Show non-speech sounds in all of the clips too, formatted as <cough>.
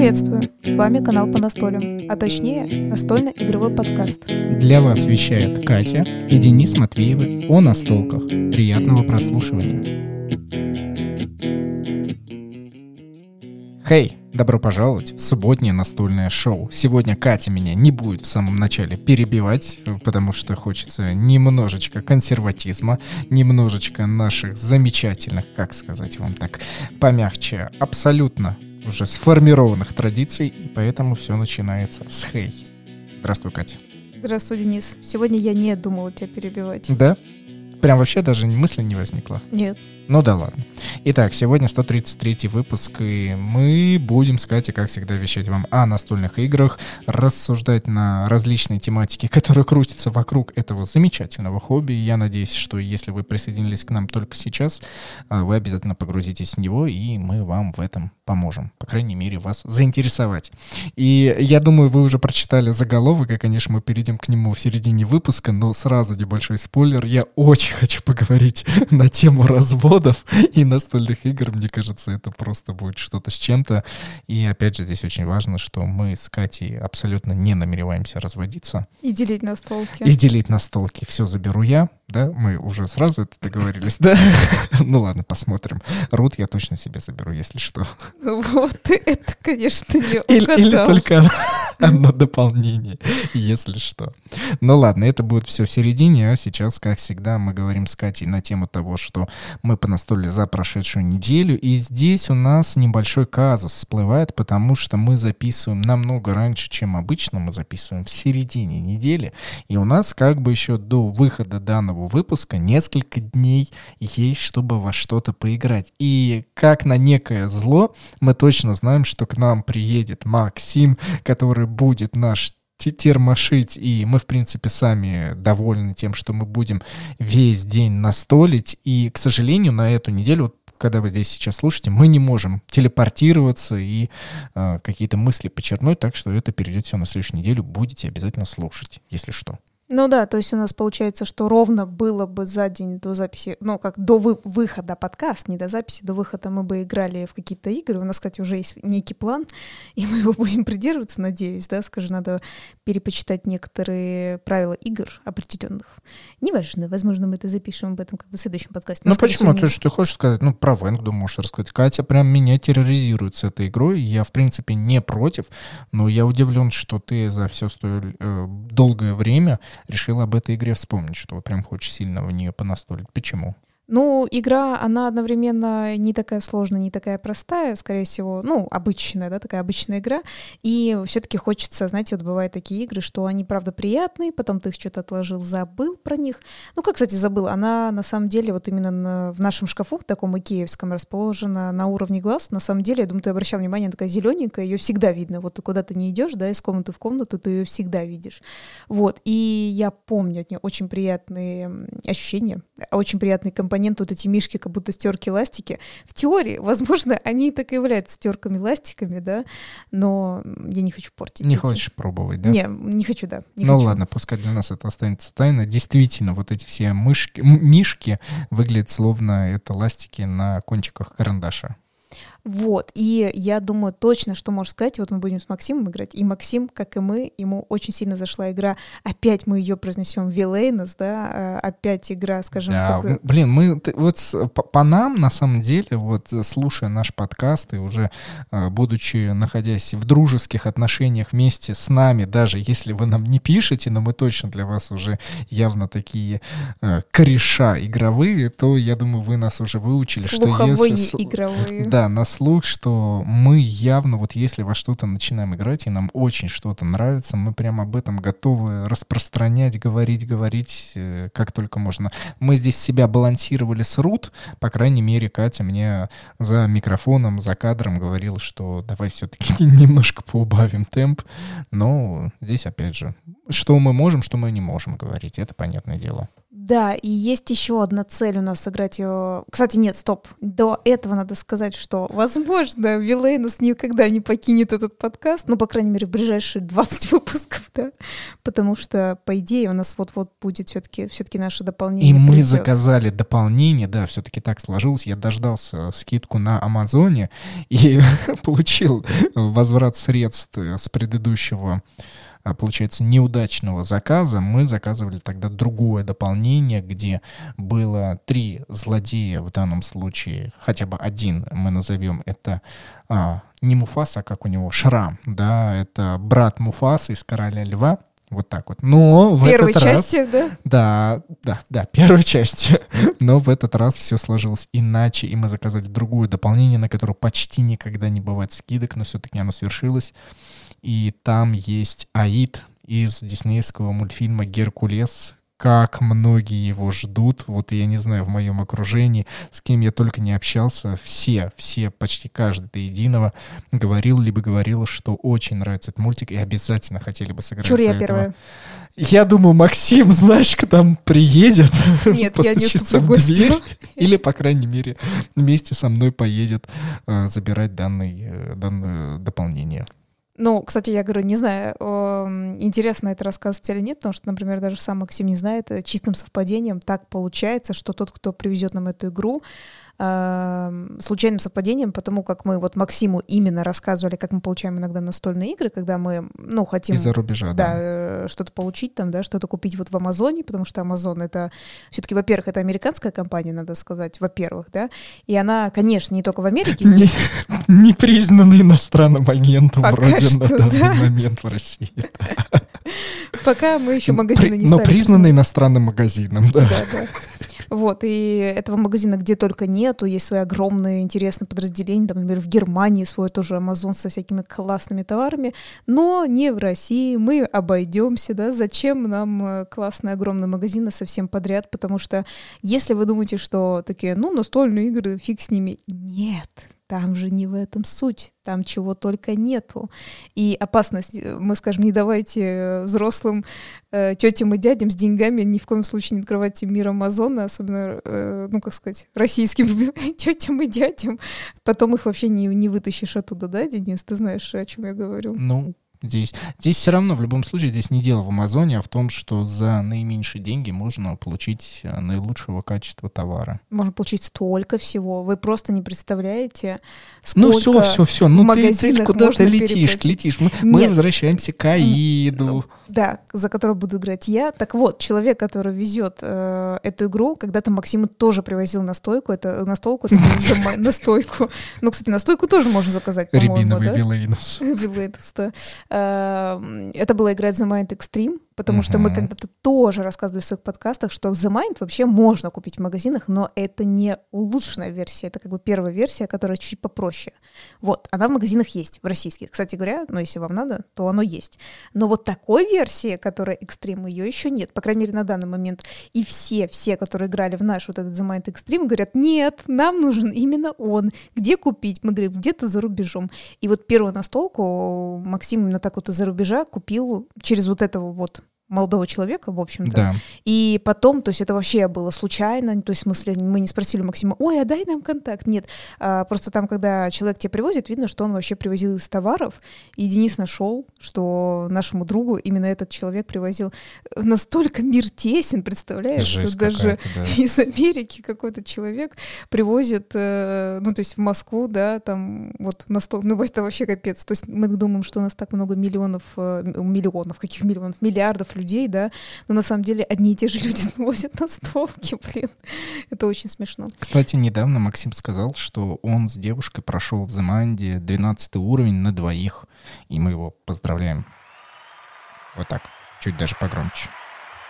Приветствую! С вами канал по настолям, а точнее настольно-игровой подкаст. Для вас вещает Катя и Денис Матвеевы о настолках. Приятного прослушивания. Хей, добро пожаловать в субботнее настольное шоу. Сегодня Катя меня не будет в самом начале перебивать, потому что хочется немножечко консерватизма, немножечко наших замечательных, как сказать вам так, помягче, абсолютно уже сформированных традиций, и поэтому все начинается с хей. Здравствуй, Катя. Здравствуй, Денис. Сегодня я не думала тебя перебивать. Да? Прям вообще даже мысли не возникла? Нет. Ну да ладно. Итак, сегодня 133 выпуск, и мы будем с Катей, как всегда, вещать вам о настольных играх, рассуждать на различные тематики, которые крутятся вокруг этого замечательного хобби. Я надеюсь, что если вы присоединились к нам только сейчас, а, вы обязательно погрузитесь в него, и мы вам в этом поможем. По крайней мере, вас заинтересовать. И я думаю, вы уже прочитали заголовок, и, конечно, мы перейдем к нему в середине выпуска, но сразу небольшой спойлер. Я очень хочу поговорить <laughs> на тему развода кодов <laughs> и настольных игр, мне кажется, это просто будет что-то с чем-то. И опять же, здесь очень важно, что мы с Катей абсолютно не намереваемся разводиться. И делить настолки. И делить настолки. Все заберу я, да? Мы уже сразу это договорились, <laughs> да? Ну ладно, посмотрим. Рут я точно себе заберу, если что. Ну вот, это, конечно, не или, или только одно дополнение, если что. Ну ладно, это будет все в середине, а сейчас, как всегда, мы говорим с Катей на тему того, что мы понастолили за прошедшую неделю, и здесь у нас небольшой казус всплывает, потому что мы записываем намного раньше, чем обычно, мы записываем в середине недели, и у нас как бы еще до выхода данного выпуска несколько дней есть, чтобы во что-то поиграть. И как на некое зло, мы точно знаем, что к нам приедет Максим, который будет наш термошить, и мы, в принципе, сами довольны тем, что мы будем весь день настолить. И, к сожалению, на эту неделю, вот когда вы здесь сейчас слушаете, мы не можем телепортироваться и э, какие-то мысли почерпнуть, так что это перейдет все на следующую неделю. Будете обязательно слушать, если что. Ну да, то есть у нас получается, что ровно было бы за день до записи, ну как до вы выхода подкаст, не до записи, до выхода мы бы играли в какие-то игры. У нас, кстати, уже есть некий план, <laughs> и мы его будем придерживаться, надеюсь, да, скажи, надо перепочитать некоторые правила игр определенных. Неважно, возможно, мы это запишем об этом как бы в следующем подкасте. Ну почему? Ты что ты хочешь сказать? Ну про Венгду можешь рассказать. Катя прям меня терроризирует с этой игрой. Я, в принципе, не против, но я удивлен, что ты за все столь э, долгое время решил об этой игре вспомнить, что прям хочешь сильно в нее понастолить. Почему? Ну, игра, она одновременно не такая сложная, не такая простая, скорее всего, ну, обычная, да, такая обычная игра. И все-таки хочется, знаете, вот бывают такие игры, что они, правда, приятные, потом ты их что-то отложил, забыл про них. Ну, как, кстати, забыл, она на самом деле вот именно на, в нашем шкафу, в таком икеевском, расположена на уровне глаз. На самом деле, я думаю, ты обращал внимание, она такая зелененькая, ее всегда видно. Вот ты куда ты не идешь, да, из комнаты в комнату, ты ее всегда видишь. Вот, и я помню от нее очень приятные ощущения, очень приятный компонент компонент, вот эти мишки, как будто стерки ластики. В теории, возможно, <laughs> они так и являются стерками ластиками, да, но я не хочу портить. Не этим. хочешь пробовать, да? Не, не хочу, да. Не ну хочу. ладно, пускай для нас это останется тайна. Действительно, вот эти все мышки, мишки выглядят словно это ластики на кончиках карандаша. Вот, и я думаю точно, что можешь сказать, вот мы будем с Максимом играть, и Максим, как и мы, ему очень сильно зашла игра, опять мы ее произнесем Вилейнос, да, э, опять игра, скажем да, так. Блин, мы вот по, по нам, на самом деле, вот слушая наш подкаст и уже э, будучи, находясь в дружеских отношениях вместе с нами, даже если вы нам не пишете, но мы точно для вас уже явно такие э, кореша игровые, то я думаю, вы нас уже выучили, Слуховые что если... игровые. Да, нас слух, что мы явно, вот если во что-то начинаем играть, и нам очень что-то нравится, мы прям об этом готовы распространять, говорить, говорить, э, как только можно. Мы здесь себя балансировали с Рут, по крайней мере, Катя мне за микрофоном, за кадром говорила, что давай все-таки <laughs> немножко поубавим темп, но здесь, опять же, что мы можем, что мы не можем говорить, это понятное дело. Да, и есть еще одна цель у нас сыграть ее. Кстати, нет, стоп. До этого надо сказать, что, возможно, Вилейнус никогда не покинет этот подкаст, ну, по крайней мере, в ближайшие 20 <laughs> выпусков, да, потому что, по идее, у нас вот-вот будет все-таки все наше дополнение. И мы придет. заказали дополнение, да, все-таки так сложилось. Я дождался скидку на Амазоне <laughs> и <laughs> получил возврат средств с предыдущего получается, неудачного заказа, мы заказывали тогда другое дополнение, где было три злодея в данном случае, хотя бы один мы назовем, это а, не Муфаса, а как у него, Шрам, да, это брат Муфаса из Короля Льва, вот так вот. Но в Первой этот части, раз... да? Да, да, да, первой части. <laughs> Но в этот раз все сложилось иначе, и мы заказали другое дополнение, на которое почти никогда не бывает скидок, но все-таки оно свершилось и там есть Аид из диснеевского мультфильма «Геркулес», как многие его ждут. Вот я не знаю, в моем окружении, с кем я только не общался, все, все, почти каждый до единого говорил, либо говорила, что очень нравится этот мультик и обязательно хотели бы сыграть Чур я первая. Я думаю, Максим, знаешь, к нам приедет. Нет, я не в гости. Или, по крайней мере, вместе со мной поедет э, забирать данный, э, данное дополнение. Ну, кстати, я говорю, не знаю, интересно это рассказывать или нет, потому что, например, даже сам Максим не знает, э, чистым совпадением так получается, что тот, кто привезет нам эту игру, случайным совпадением, потому как мы вот Максиму именно рассказывали, как мы получаем иногда настольные игры, когда мы, ну, хотим... Из-за рубежа, да. Да, э, что-то получить там, да, что-то купить вот в Амазоне, потому что Амазон это все-таки, во-первых, это американская компания, надо сказать, во-первых, да, и она, конечно, не только в Америке. Не, <laughs> не признанный иностранным агентом вроде на данный момент в России. Пока мы еще магазины не Но признанный иностранным магазином, да. Да, да. Вот, и этого магазина где только нету, есть свои огромные интересные подразделения, там, например, в Германии свой тоже Амазон со всякими классными товарами, но не в России, мы обойдемся, да, зачем нам э, классные огромные магазины совсем подряд, потому что если вы думаете, что такие, ну, настольные игры, фиг с ними, нет, там же не в этом суть, там чего только нету. И опасность, э, мы скажем, не давайте э, взрослым э, тетям и дядям с деньгами ни в коем случае не открывайте мир Амазона, особенно, э, ну, как сказать, российским <laughs> тетям и дядям. Потом их вообще не, не вытащишь оттуда, да, Денис? Ты знаешь, о чем я говорю? Ну, Здесь, здесь все равно, в любом случае, здесь не дело в Амазоне, а в том, что за наименьшие деньги можно получить э, наилучшего качества товара. Можно получить столько всего. Вы просто не представляете, сколько Ну все, все, все. Ну ты, ты куда-то летишь, летишь. Мы, мы возвращаемся к Аиду. Да, за которого буду играть я. Так вот, человек, который везет э, эту игру, когда-то Максим тоже привозил настойку, это настолку, это настойку. Ну, кстати, настойку тоже можно заказать, по-моему, Рябиновый да? Вилейнос. <laughs> Вилейнос, да. Эм, это была игра The Mind Extreme, потому что мы когда-то тоже рассказывали в своих подкастах, что The Mind вообще можно купить в магазинах, но это не улучшенная версия, это как бы первая версия, которая чуть попроще. Вот, она в магазинах есть, в российских. Кстати говоря, ну если вам надо, то оно есть. Но вот такой версии, которая Extreme, ее еще нет, по крайней мере на данный момент. И все, все, которые играли в наш вот этот The Mind Extreme, говорят, нет, нам нужен именно он. Где купить? Мы говорим, где-то за рубежом. И вот первую настолку Максим именно так вот из-за рубежа купил через вот этого вот молодого человека, в общем-то. Да. И потом, то есть это вообще было случайно, то есть в смысле мы не спросили Максима, ой, а дай нам контакт. Нет, а, просто там, когда человек тебя привозит, видно, что он вообще привозил из товаров, и Денис нашел, что нашему другу именно этот человек привозил. Настолько мир тесен, представляешь, Жесть что даже да. <laughs> из Америки какой-то человек привозит, э, ну, то есть в Москву, да, там вот на стол, ну, это вообще капец. То есть мы думаем, что у нас так много миллионов, э, миллионов, каких миллионов, миллиардов людей, да, но на самом деле одни и те же люди <laughs> возят на столке, блин. Это очень смешно. Кстати, недавно Максим сказал, что он с девушкой прошел в Заманде 12 уровень на двоих, и мы его поздравляем. Вот так, чуть даже погромче.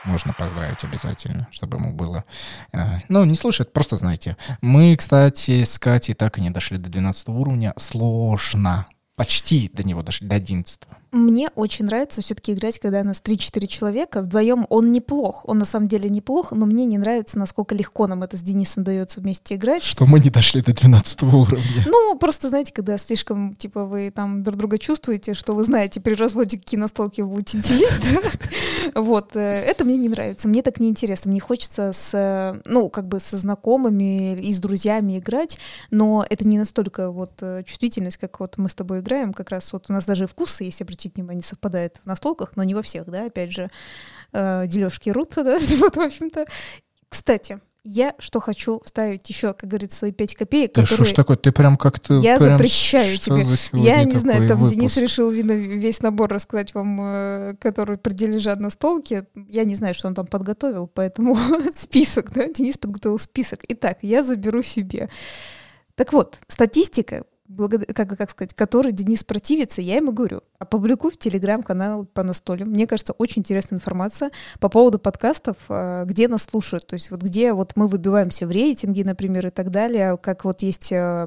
Можно поздравить обязательно, чтобы ему было... Э, ну, не слушает, просто знайте. Мы, кстати, с Катей так и не дошли до 12 уровня. Сложно. Почти до него дошли, до 11. Мне очень нравится все-таки играть, когда нас 3-4 человека. Вдвоем он неплох. Он на самом деле неплох, но мне не нравится, насколько легко нам это с Денисом дается вместе играть. Что мы не дошли до 12 уровня. Ну, просто, знаете, когда слишком, типа, вы там друг друга чувствуете, что вы знаете, при разводе какие настолки вы будете делить, вот, э, это мне не нравится. Мне так неинтересно. Мне хочется с, ну, как бы со знакомыми и с друзьями играть, но это не настолько вот э, чувствительность, как вот мы с тобой играем. Как раз вот у нас даже вкусы, если обратить внимание, совпадают в настолках, но не во всех, да, опять же, э, дележки рут, <laughs> да, вот, в общем-то. Кстати, я что хочу вставить еще, как говорится, свои пять копеек, Да которые... что ж такое, ты прям как-то... Я прям запрещаю что тебе. за Я не знаю, там выпуск? Денис решил, видно, весь набор рассказать вам, э, который прилежат на столке. Я не знаю, что он там подготовил, поэтому <laughs> список, да, Денис подготовил список. Итак, я заберу себе. Так вот, статистика, как, как сказать, которой Денис противится, я ему говорю, опубликуй в телеграм-канал по настолю. Мне кажется, очень интересная информация по поводу подкастов, э, где нас слушают, то есть вот где вот мы выбиваемся в рейтинге, например, и так далее, как вот есть, э,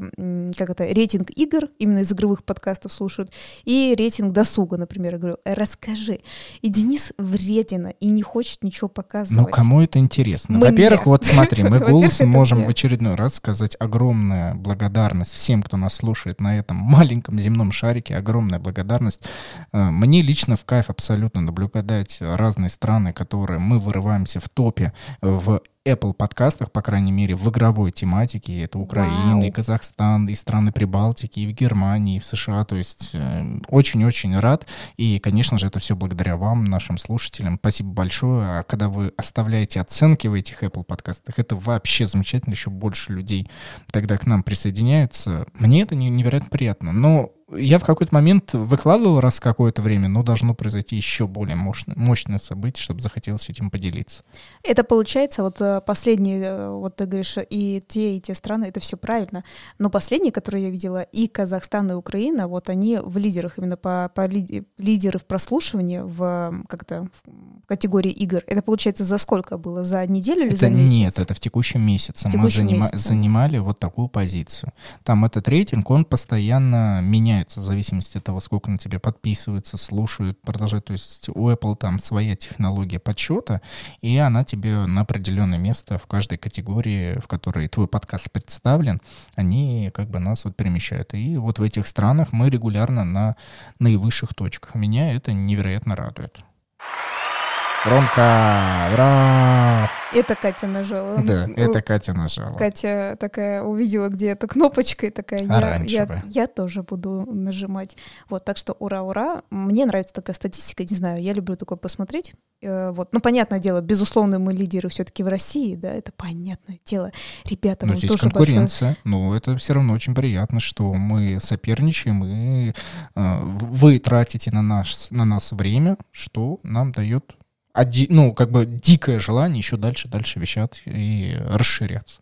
как это, рейтинг игр, именно из игровых подкастов слушают, и рейтинг досуга, например. Я говорю, «Э, расскажи. И Денис вредина и не хочет ничего показывать. Ну, кому это интересно? Мне. Во-первых, вот смотри, мы <laughs> голосом можем в очередной раз сказать огромная благодарность всем, кто нас слушает на этом маленьком земном шарике. Огромная благодарность. Э, Мне лично в кайф абсолютно наблюдать разные страны, которые мы вырываемся в топе в Apple подкастах, по крайней мере, в игровой тематике. Это Украина, Вау. и Казахстан, и страны Прибалтики, и в Германии, и в США. То есть э, очень-очень рад. И, конечно же, это все благодаря вам, нашим слушателям. Спасибо большое. А когда вы оставляете оценки в этих Apple подкастах, это вообще замечательно. Еще больше людей тогда к нам присоединяются. Мне это не- невероятно приятно. Но я в какой-то момент выкладывал раз какое-то время, но должно произойти еще более мощное, мощное событие, чтобы захотелось этим поделиться. Это получается, вот э, последние, э, вот ты говоришь, и те, и те страны, это все правильно. Но последние, которые я видела, и Казахстан, и Украина, вот они в лидерах, именно по, по лиди- лидеры в прослушивании в как-то в категории игр. Это получается за сколько было? За неделю или Это за месяц? нет, это в текущем месяце. В Мы текущем занима- месяце. занимали вот такую позицию. Там этот рейтинг, он постоянно меняется в зависимости от того, сколько на тебя подписываются, слушают, продолжают. То есть у Apple там своя технология подсчета, и она тебе на определенное место в каждой категории, в которой твой подкаст представлен, они как бы нас вот перемещают. И вот в этих странах мы регулярно на наивысших точках. Меня это невероятно радует. Ромка, ура! Это Катя нажала. Да, Ну, это Катя нажала. Катя такая увидела, где эта кнопочка, и такая, я, я, я тоже буду нажимать. Вот, так что ура-ура. Мне нравится такая статистика, не знаю, я люблю такое посмотреть. Э, Вот, ну, понятное дело, безусловно, мы лидеры все-таки в России, да, это понятное дело. Ребята, Но здесь тоже большое конкуренция. Но это все равно очень приятно, что мы соперничаем, и э, вы тратите на, наш, на нас время, что нам дает оди- ну, как бы дикое желание еще дальше, дальше вещать и расширяться.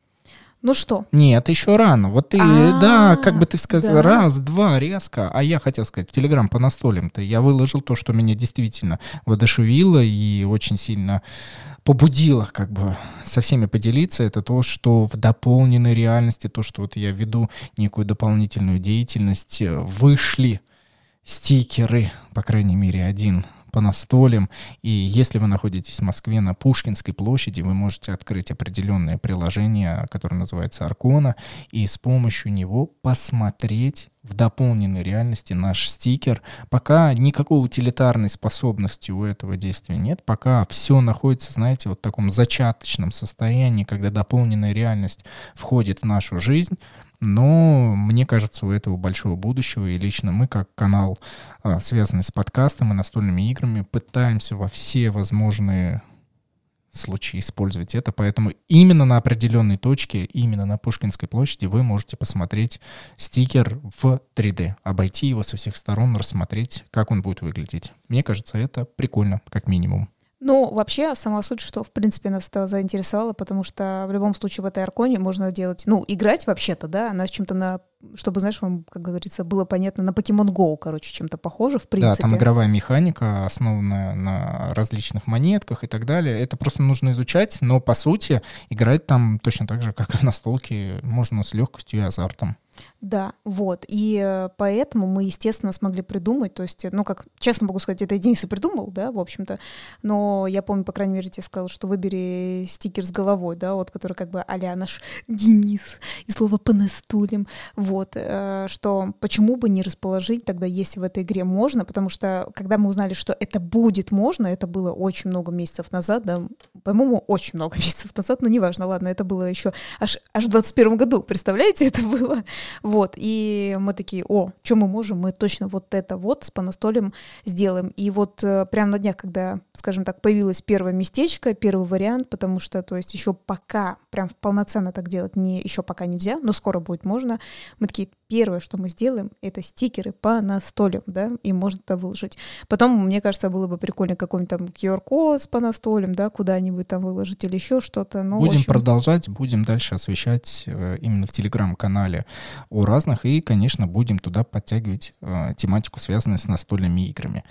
Ну что, Нет, еще рано. Вот ты, А, да, как бы ты сказал, да. раз, два, резко. А я хотел сказать, Телеграм по настолям-то я выложил то, что меня действительно воодушевило и очень сильно побудило как бы со всеми поделиться. Это то, что в дополненной реальности, то, что вот я веду некую дополнительную деятельность, э, вышли стикеры, по крайней мере, один по настолям. И если вы находитесь в Москве на Пушкинской площади, вы можете открыть определенное приложение, которое называется Аркона, и с помощью него посмотреть в дополненной реальности наш стикер. Пока никакой утилитарной способности у этого действия нет, пока все находится, знаете, вот в таком зачаточном состоянии, когда дополненная реальность входит в нашу жизнь, но мне кажется, у этого большого будущего, и лично мы, как канал, а, связанный с подкастом и настольными играми, пытаемся во все возможные случаи использовать это, поэтому именно на определенной точке, именно на Пушкинской площади вы можете посмотреть стикер в 3D, обойти его со всех сторон, рассмотреть, как он будет выглядеть. Мне кажется, это прикольно, как минимум. Ну, вообще, сама суть, что, в принципе, нас это заинтересовало, потому что в любом случае в этой Арконе можно делать, ну, играть вообще-то, да, она с чем-то на, чтобы, знаешь, вам, как говорится, было понятно, на Pokemon Go, короче, чем-то похоже, в принципе. Да, там игровая механика, основанная на различных монетках и так далее. Это просто нужно изучать, но по сути играть там точно так же, как и в настолке, можно с легкостью и азартом. Да, вот. И э, поэтому мы, естественно, смогли придумать, то есть, ну, как, честно могу сказать, это Денис и придумал, да, в общем-то, но я помню, по крайней мере, тебе сказал, что выбери стикер с головой, да, вот, который как бы а наш Денис, и слово по настулям, вот, э, что почему бы не расположить тогда, если в этой игре можно, потому что, когда мы узнали, что это будет можно, это было очень много месяцев назад, да, по-моему, очень много <laughs> месяцев назад, но неважно, ладно, это было еще аж, аж в 21 году, представляете, это было, вот, и мы такие, о, что мы можем, мы точно вот это вот с понастолем сделаем. И вот э, прямо на днях, когда, скажем так, появилось первое местечко, первый вариант, потому что, то есть еще пока, прям полноценно так делать не, еще пока нельзя, но скоро будет можно, мы такие, первое, что мы сделаем, это стикеры по настолям, да, и можно это выложить. Потом, мне кажется, было бы прикольно какой-нибудь там QR-код по настолям, да, куда-нибудь там выложить или еще что-то. Ну, будем общем... продолжать, будем дальше освещать э, именно в Телеграм-канале о разных, и, конечно, будем туда подтягивать э, тематику, связанную с настольными играми.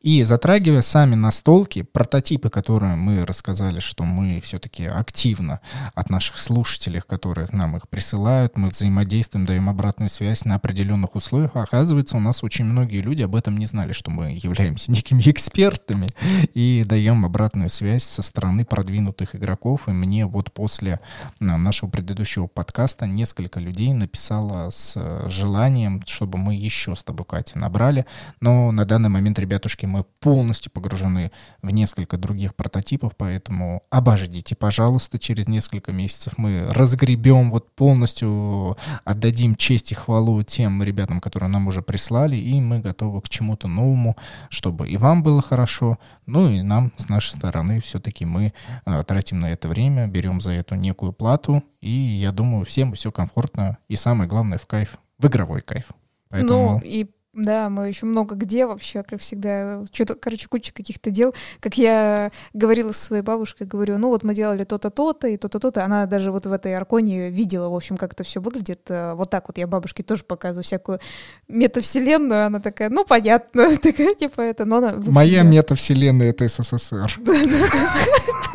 И затрагивая сами настолки, прототипы, которые мы рассказали, что мы все-таки активно от наших слушателей, которые нам их присылают, мы взаимодействуем, даем обратную связь, связь на определенных условиях. Оказывается, у нас очень многие люди об этом не знали, что мы являемся <laughs> некими экспертами и даем обратную связь со стороны продвинутых игроков. И мне вот после а, нашего предыдущего подкаста несколько людей написало с э, желанием, чтобы мы еще с тобой, Катя, набрали. Но на данный момент, ребятушки, мы полностью погружены в несколько других прототипов, поэтому обождите, пожалуйста, через несколько месяцев мы разгребем, вот полностью отдадим честь и хвалу хвалу тем ребятам, которые нам уже прислали, и мы готовы к чему-то новому, чтобы и вам было хорошо, ну и нам с нашей стороны все-таки мы э, тратим на это время, берем за эту некую плату, и я думаю, всем все комфортно, и самое главное в кайф, в игровой кайф. Поэтому... Ну, и да, мы еще много где вообще, как всегда. Что-то, короче, куча каких-то дел. Как я говорила со своей бабушкой, говорю, ну вот мы делали то-то, то-то и то-то, то-то. Она даже вот в этой Арконе видела, в общем, как это все выглядит. Э, вот так вот я бабушке тоже показываю всякую метавселенную. Она такая, ну понятно, <laughs> такая типа это. Но она... Моя метавселенная — это СССР. <laughs>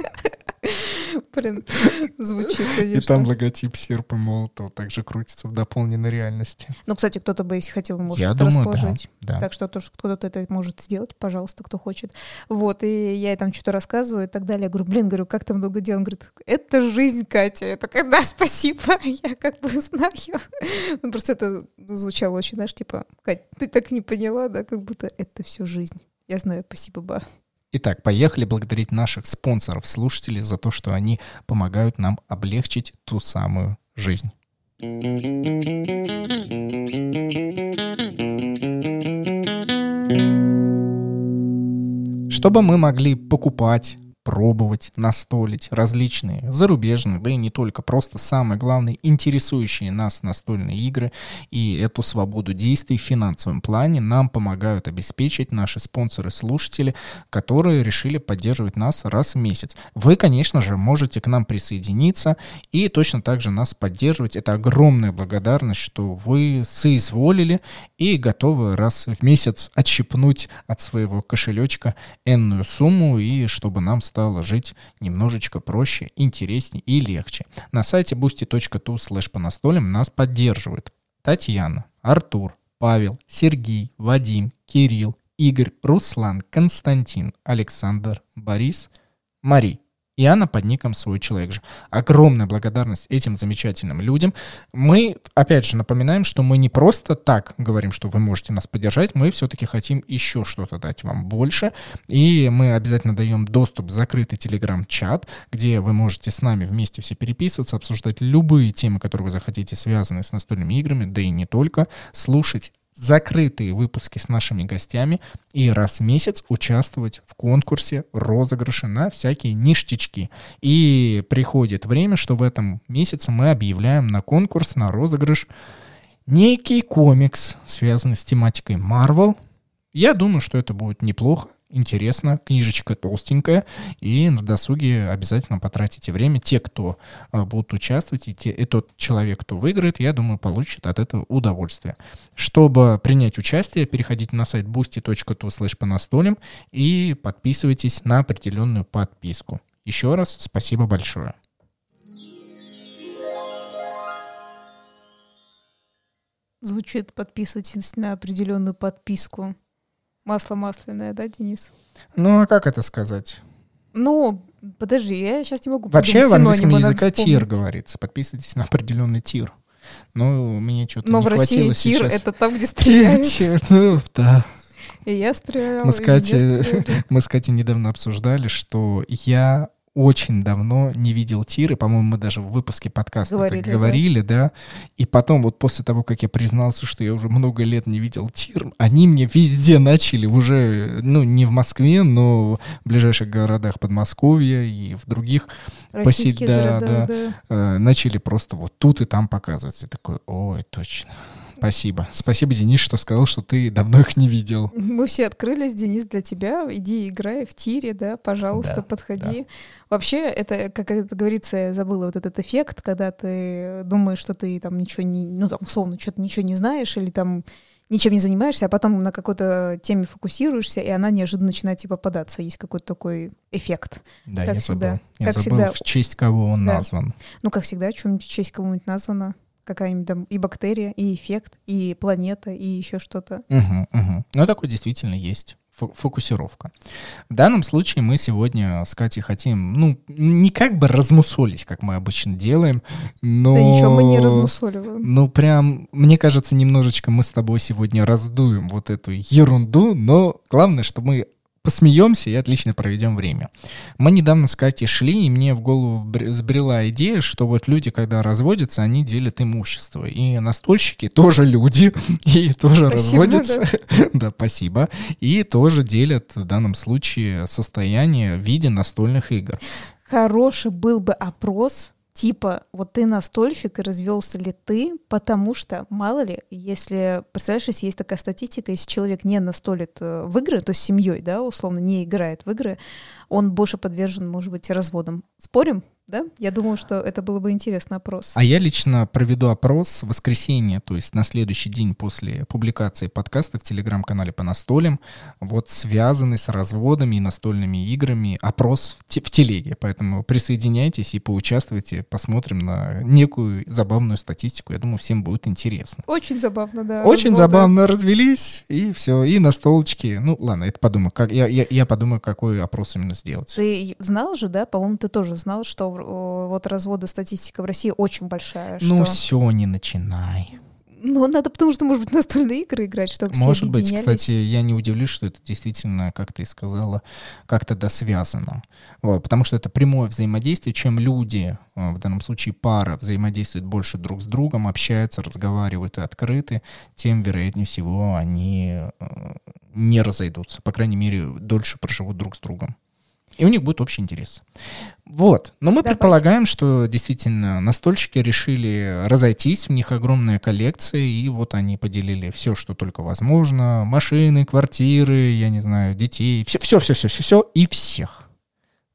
Блин, звучит, конечно. И там логотип серпа молотого также крутится в дополненной реальности. Ну, кстати, кто-то бы, если хотел, может Я это думаю, расположить. Да, да. Так что тоже кто-то это может сделать, пожалуйста, кто хочет. Вот, и я ей там что-то рассказываю и так далее. Я говорю, блин, говорю, как там много дел? Он говорит, это жизнь, Катя. Я такая, да, спасибо, <laughs> я как бы знаю. Ну, просто это звучало очень, знаешь, типа, Катя, ты так не поняла, да, как будто это все жизнь. Я знаю, спасибо, ба. Итак, поехали благодарить наших спонсоров, слушателей за то, что они помогают нам облегчить ту самую жизнь. Чтобы мы могли покупать пробовать, настолить различные зарубежные, да и не только, просто самое главное, интересующие нас настольные игры и эту свободу действий в финансовом плане нам помогают обеспечить наши спонсоры-слушатели, которые решили поддерживать нас раз в месяц. Вы, конечно же, можете к нам присоединиться и точно так же нас поддерживать. Это огромная благодарность, что вы соизволили и готовы раз в месяц отщипнуть от своего кошелечка энную сумму и чтобы нам стало стало жить немножечко проще, интереснее и легче. На сайте boosty.tu slash по настолям нас поддерживают Татьяна, Артур, Павел, Сергей, Вадим, Кирилл, Игорь, Руслан, Константин, Александр, Борис, Мари и Анна под ником «Свой человек же». Огромная благодарность этим замечательным людям. Мы, опять же, напоминаем, что мы не просто так говорим, что вы можете нас поддержать, мы все-таки хотим еще что-то дать вам больше, и мы обязательно даем доступ в закрытый телеграм-чат, где вы можете с нами вместе все переписываться, обсуждать любые темы, которые вы захотите, связанные с настольными играми, да и не только, слушать закрытые выпуски с нашими гостями и раз в месяц участвовать в конкурсе розыгрыши на всякие ништячки. И приходит время, что в этом месяце мы объявляем на конкурс, на розыгрыш некий комикс, связанный с тематикой Marvel. Я думаю, что это будет неплохо интересно, книжечка толстенькая, и на досуге обязательно потратите время. Те, кто а, будут участвовать, и, те, и тот человек, кто выиграет, я думаю, получит от этого удовольствие. Чтобы принять участие, переходите на сайт boosty.tu slash по настолям и подписывайтесь на определенную подписку. Еще раз спасибо большое. Звучит, подписывайтесь на определенную подписку. Масло масляное, да, Денис? Ну, а как это сказать? Ну, подожди, я сейчас не могу Вообще в английском языке тир говорится. Подписывайтесь на определенный тир. Но мне что-то Но не в России тир это там, где стреляют. тир, ну, да. И я стреляла, Мы с Катей-. Мы с Катей недавно обсуждали, что я очень давно не видел тиры. По-моему, мы даже в выпуске подкаста Говорили, это да. говорили, да. И потом, вот после того, как я признался, что я уже много лет не видел тир, они мне везде начали уже, ну, не в Москве, но в ближайших городах Подмосковья и в других Российские да, города, да. да. э, начали просто вот тут и там показывать. Я такой, ой, точно. Спасибо. Спасибо, Денис, что сказал, что ты давно их не видел. Мы все открылись, Денис, для тебя. Иди играй в тире, да, пожалуйста, Да, подходи. Вообще, это, как это говорится, я забыла вот этот эффект, когда ты думаешь, что ты там ничего не, ну там, условно, что-то ничего не знаешь или там ничем не занимаешься, а потом на какой-то теме фокусируешься, и она неожиданно начинает тебе попадаться. Есть какой-то такой эффект. Да, Как я всегда. забыл. Я Как забыл, всегда. в честь кого он Да. назван. Ну, как всегда, в честь кого-нибудь названо. Какая-нибудь там и бактерия, и эффект, и планета, и еще что-то. Мгм, мгм. Ну, такой действительно есть. фо- Фокусировка. В данном случае мы сегодня с Катей хотим, ну, не как бы размусолить, как мы обычно делаем, но... Да ничего мы не размусоливаем. Ну, прям, мне кажется, немножечко мы с тобой сегодня раздуем вот эту ерунду, но главное, что мы посмеемся и отлично проведем время. Мы недавно с Катей шли, и мне в голову бр- сбрела идея, что вот люди, когда разводятся, они делят имущество. И настольщики <laughs> тоже люди, <laughs> и тоже Спасибо, разводятся. <laughs> Да, спасибо. И тоже делят в данном случае состояние в виде настольных игр. Хороший был бы опрос, типа, вот ты настольщик и развелся ли ты, потому что, мало ли, если, представляешь, если есть такая статистика, если человек не настолит э, в игры, то с семьей, да, условно, не играет в игры, он больше подвержен, может быть, разводам. Спорим? Да? Я думаю, что это было бы интересный опрос. А я лично проведу опрос в воскресенье, то есть на следующий день после публикации подкаста в телеграм-канале по настолям, вот связанный с разводами и настольными играми, опрос в, те- в телеге. Поэтому присоединяйтесь и поучаствуйте, посмотрим на некую забавную статистику. Я думаю, всем будет интересно. Очень забавно, да. Очень разводы. забавно развелись, и все, и на столочке. Ну, ладно, это подумаю. Как, я, я, я подумаю, какой опрос именно сделать. Ты знал же, да? По-моему, ты тоже знал, что вот разводы статистика в России очень большая. Ну, что... все, не начинай. Ну, надо потому что, может быть, настольные игры играть, чтобы все Может быть, объединялись. кстати, я не удивлюсь, что это действительно, как ты сказала, как-то да связано. Вот, потому что это прямое взаимодействие. Чем люди, э, в данном случае пара, взаимодействуют больше друг с другом, общаются, разговаривают и открыты, тем, вероятнее всего, они э, не разойдутся. По крайней мере, дольше проживут друг с другом. И у них будет общий интерес. Вот. Но мы Давай. предполагаем, что действительно настольщики решили разойтись, у них огромная коллекция, и вот они поделили все, что только возможно. Машины, квартиры, я не знаю, детей, все, все, все, все, все, все и всех.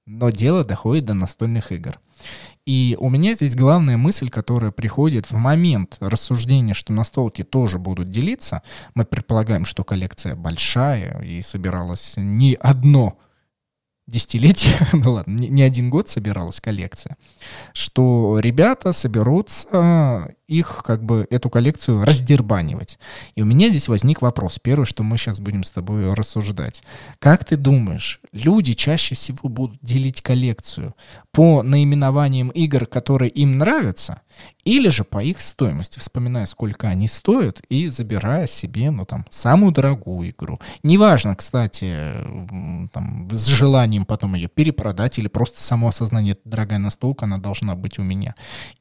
Но дело доходит до настольных игр. И у меня здесь главная мысль, которая приходит в момент рассуждения, что настолки тоже будут делиться. Мы предполагаем, что коллекция большая и собиралась не одно десятилетие, <laughs> ну ладно, не, не один год собиралась коллекция, что ребята соберутся их, как бы, эту коллекцию раздербанивать. И у меня здесь возник вопрос. Первое, что мы сейчас будем с тобой рассуждать. Как ты думаешь, люди чаще всего будут делить коллекцию по наименованиям игр, которые им нравятся, или же по их стоимости, вспоминая, сколько они стоят, и забирая себе, ну, там, самую дорогую игру. Неважно, кстати, там, с желанием потом ее перепродать, или просто само осознание, дорогая настолка, она должна быть у меня.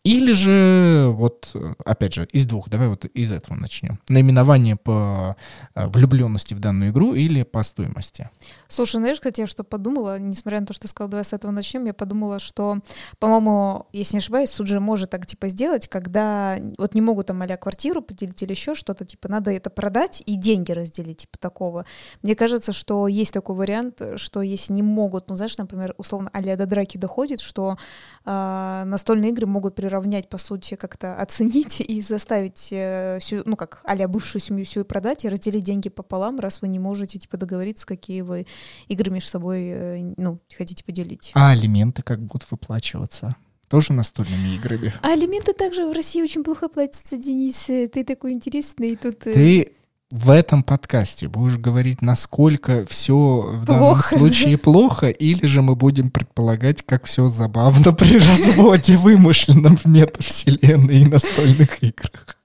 Или же, вот, опять же, из двух, давай вот из этого начнем. Наименование по э, влюбленности в данную игру или по стоимости. Слушай, знаешь, кстати, я что подумала, несмотря на то, что ты сказал, давай с этого начнем, я подумала, что, по-моему, если не ошибаюсь, суд же может так, типа, сделать, когда вот не могут там а квартиру поделить или еще что-то, типа, надо это продать и деньги разделить, типа, такого. Мне кажется, что есть такой вариант, что если не могут, ну, знаешь, например, условно, а до драки доходит, что а, настольные игры могут приравнять, по сути, как-то оценить и заставить э, всю, ну, как, а бывшую семью всю и продать, и разделить деньги пополам, раз вы не можете, типа, договориться, какие вы игры между собой, э, ну, хотите поделить. А алименты как будут выплачиваться? тоже настольными играми. А алименты также в России очень плохо платятся, Денис. Ты такой интересный, и тут... э, Ты в этом подкасте будешь говорить, насколько все в данном Плохо, случае плохо, или же мы будем предполагать, как все забавно <laughs> при разводе, вымышленном в метавселенной и настольных играх.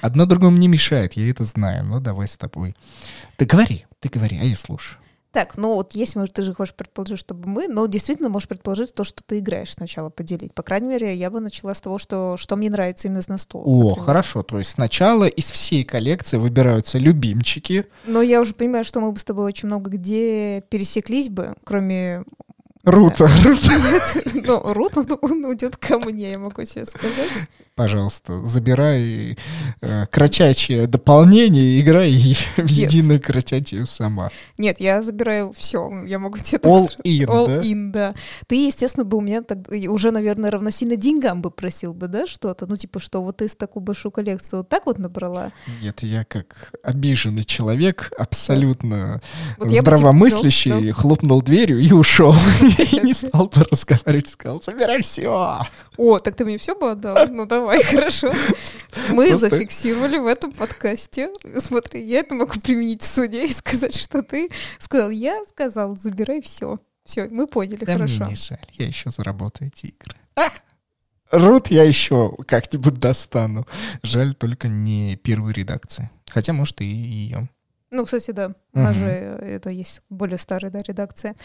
Одно другому не мешает, я это знаю, но давай с тобой. Ты говори, ты говори, а я слушаю. Так, ну вот если, может, ты же хочешь предположить, чтобы мы, но действительно можешь предположить то, что ты играешь сначала поделить. По крайней мере, я бы начала с того, что, что мне нравится именно из настолок. О, например. хорошо, то есть сначала из всей коллекции выбираются любимчики. Но я уже понимаю, что мы бы с тобой очень много где пересеклись бы, кроме... Рута, Рута, знаю. Ну, Рут, он, он уйдет ко мне, я могу тебе сказать. пожалуйста, забирай э, кратячее дополнение играй <laughs> в Нет. единое кратятие сама. Нет, я забираю все, я могу тебе так All сказать. in, All да? in, да. Ты, естественно, бы у меня так, уже, наверное, равносильно деньгам бы просил бы, да, что-то? Ну, типа, что вот ты с такую большую коллекцию вот так вот набрала? Нет, я как обиженный человек, абсолютно Вот здравомыслящий, ну, ну. хлопнул дверью и ушел. <laughs> <laughs> И не стал бы разговаривать, сказал, собирай все. О, так ты мне все бы отдал? Ну, давай, <laughs> хорошо. Мы зафиксировали в этом подкасте. Смотри, я это могу применить в суде и сказать, что ты сказал, я сказал, забирай все. Все, мы поняли, Да хорошо. мне не жаль, я еще заработаю эти игры. А! Рут я еще как-нибудь достану. Жаль только не первой редакции. Хотя, может, и ее. Ну, кстати, да. У нас Мгм. же это есть более старая да, редакция.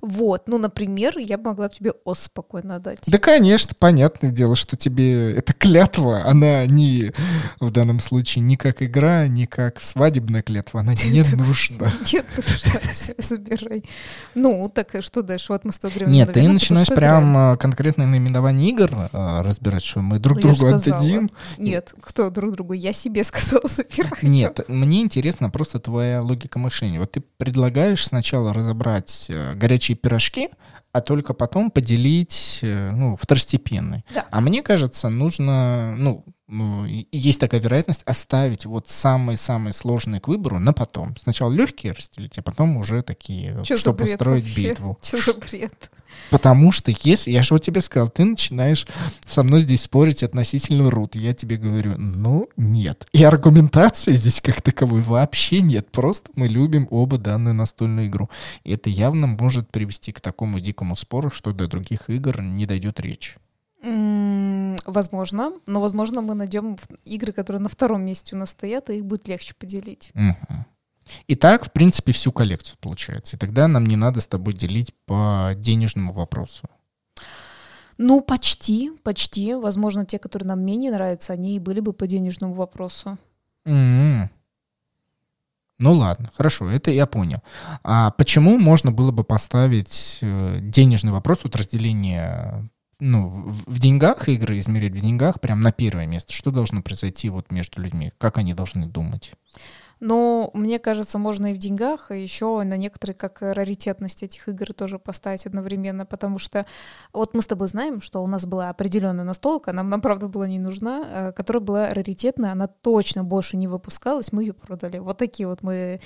Вот, ну, например, я могла бы тебе ОС спокойно дать. Да, конечно, понятное дело, что тебе эта клятва, она не в данном случае ни как игра, ни как свадебная клятва, она не нужна. <laughs> Нет, <laughs> все, забирай. Ну, так и что дальше? Вот мы с тобой. Нет, ты начинаешь прям а, конкретное наименование игр разбирать, что мы друг Ну, другу отдадим. Нет, кто друг другу? Я себе сказала, <laughs> забирай. Нет, мне интересна просто твоя логика мышления. Вот ты предлагаешь сначала разобрать э, горячие пирожки, а только потом поделить, э, ну, второстепенные. Да. А мне кажется, нужно, ну, есть такая вероятность оставить вот самые-самые сложные к выбору на потом. Сначала легкие разделить, а потом уже такие, Чё за чтобы бред вообще? битву. Что за бред? Потому что если, я же вот тебе сказал, ты начинаешь со мной здесь спорить относительно рут, я тебе говорю, ну нет. И аргументации здесь как таковой вообще нет, просто мы любим оба данную настольную игру. И это явно может привести к такому дикому спору, что до других игр не дойдет речь. М, Возможно, но, возможно, мы найдем игры, которые на втором месте у нас стоят, и их будет легче поделить. Мгм. И так, в принципе, всю коллекцию получается. И тогда нам не надо с тобой делить по денежному вопросу. Ну, почти, почти. Возможно, те, которые нам менее нравятся, они и были бы по денежному вопросу. М. Ну ладно, хорошо, это я понял. А почему можно было бы поставить э, денежный вопрос, вот разделение ну, в, в деньгах игры, измерять в деньгах прям на первое место? Что должно произойти вот между людьми? Как они должны думать? Но мне кажется, можно и в деньгах, и еще на некоторые как раритетность этих игр тоже поставить одновременно, потому что вот мы с тобой знаем, что у нас была определенная настолка, нам, нам правда была не нужна, э, которая была раритетная, она точно больше не выпускалась, мы ее продали. Вот такие вот мы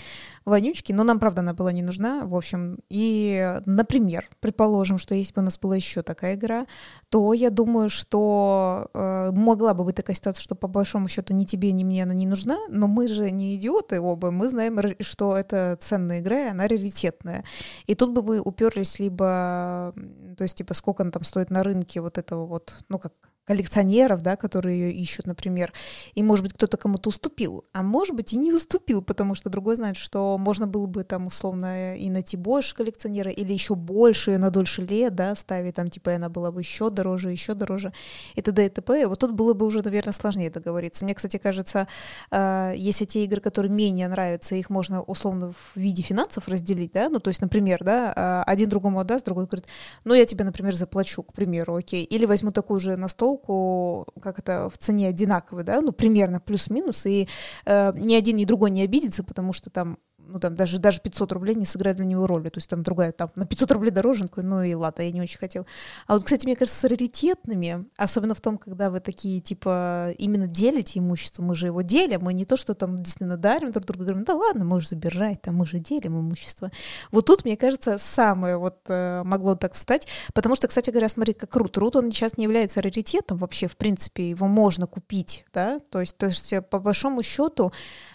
вонючки, но нам правда она была не нужна, в общем. И, например, предположим, что если бы у нас была еще такая игра, то я думаю, что э, могла бы быть такая ситуация, что по большому счету ни тебе, ни мне она не нужна, но мы же не идиоты оба, мы знаем, что это ценная игра, и она раритетная. И тут бы мы уперлись либо, то есть, типа, сколько она там стоит на рынке вот этого вот, ну, как коллекционеров, да, которые ее ищут, например, и, может быть, кто-то кому-то уступил, а может быть, и не уступил, потому что другой знает, что можно было бы там, условно, и найти больше коллекционера, или еще больше, на дольше лет, да, ставить, там, типа, и она была бы еще дороже, еще дороже, и т.д. и т.п. Вот тут было бы уже, наверное, сложнее договориться. Мне, кстати, кажется, э, если те игры, которые менее нравятся, их можно, условно, в виде финансов разделить, да, ну, то есть, например, да, э, один другому отдаст, другой говорит, ну, я тебе, например, заплачу, к примеру, окей, или возьму такую же настолку, как это, в цене одинаковой, да, ну, примерно плюс-минус, и э, ни один, ни другой не обидится, потому что там ну, там, даже, даже 500 рублей не сыграет для него роли, то есть там другая, там, на 500 рублей дороже, такой, ну и ладно, я не очень хотел. А вот, кстати, мне кажется, с раритетными, особенно в том, когда вы такие, типа, именно делите имущество, мы же его делим, мы не то, что там действительно дарим друг другу, говорим, да ладно, можешь забирать, там, мы же делим имущество. Вот тут, мне кажется, самое вот э, могло так встать, потому что, кстати говоря, смотри, как Рут. Рут, он сейчас не является раритетом вообще, в принципе, его можно купить, да, то есть, то есть по большому счету,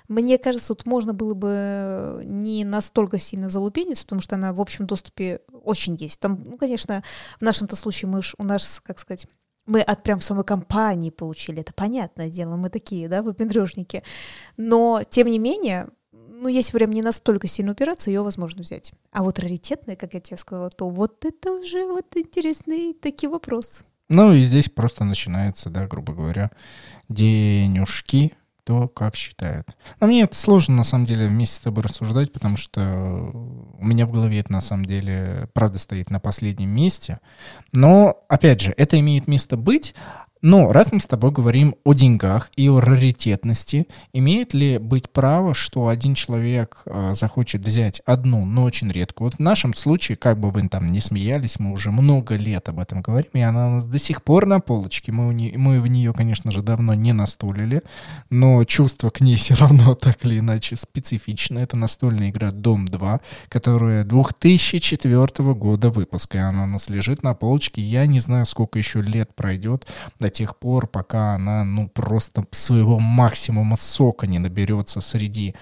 мне кажется, тут можно было бы не настолько сильно залупениться, потому что она в общем доступе очень есть. Там, ну, конечно, в нашем-то случае мы ж, у нас, как сказать, мы от прям самой компании получили, это понятное дело, мы такие, да, выпендрежники. Но, тем не менее, ну, если прям не настолько сильно упираться, ее возможно взять. А вот раритетные, как я тебе сказала, то вот это уже вот интересный такие вопрос. Ну, и здесь просто начинается, да, грубо говоря, денежки, кто как считает. Но мне это сложно, на самом деле, вместе с тобой рассуждать, потому что у меня в голове это, на самом деле, правда стоит на последнем месте. Но, опять же, это имеет место быть, но раз мы с тобой говорим о деньгах и о раритетности, имеет ли быть право, что один человек э, захочет взять одну, но очень редкую? Вот в нашем случае, как бы вы там не смеялись, мы уже много лет об этом говорим, и она у нас до сих пор на полочке. Мы, не, мы в нее, конечно же, давно не настолили, но чувство к ней <laughs> все равно так или иначе специфично. Это настольная игра «Дом 2», которая 2004 года выпуска, и она у нас лежит на полочке. Я не знаю, сколько еще лет пройдет до тех пор, пока она, ну, просто своего максимума сока не наберется среди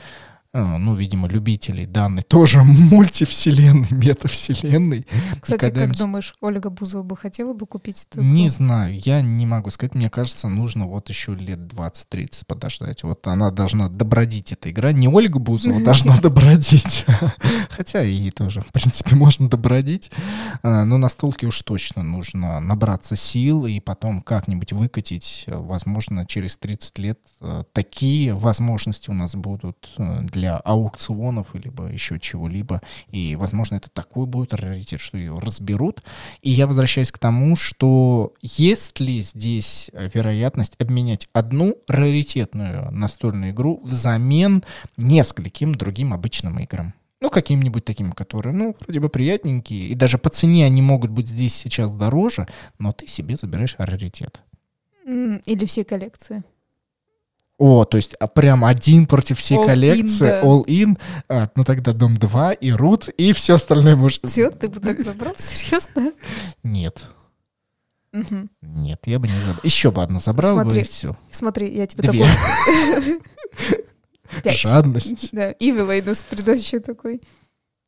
ну, видимо, любителей данной тоже <laughs> мультивселенной, метавселенной. Кстати, как думаешь, Ольга Бузова бы хотела бы купить эту Не знаю, я не могу сказать. Мне кажется, нужно вот еще лет 20-30 подождать. Вот она должна добродить эта игра. Не Ольга Бузова <laughs> должна добродить. <laughs> Хотя и тоже, в принципе, можно добродить. А, но на столке уж точно нужно набраться сил и потом как-нибудь выкатить. Возможно, через 30 лет э, такие возможности у нас будут э, для для аукционов, либо еще чего-либо. И, возможно, это такой будет раритет, что ее разберут. И я возвращаюсь к тому, что есть ли здесь вероятность обменять одну раритетную настольную игру взамен нескольким другим обычным играм? Ну, каким-нибудь таким, которые, ну, вроде бы приятненькие, и даже по цене они могут быть здесь сейчас дороже, но ты себе забираешь раритет. Или все коллекции. О, то есть а прям один против всей all коллекции, in, да. all in, а, ну тогда Дом 2 и Рут, и все остальное можешь... Все, ты бы так забрал, серьезно? Нет. Угу. Нет, я бы не забрал. Еще бы одну забрал смотри, бы, и все. Смотри, я тебе Две. <laughs> Пять. Жадность. Да, и Вилейнус предыдущий такой.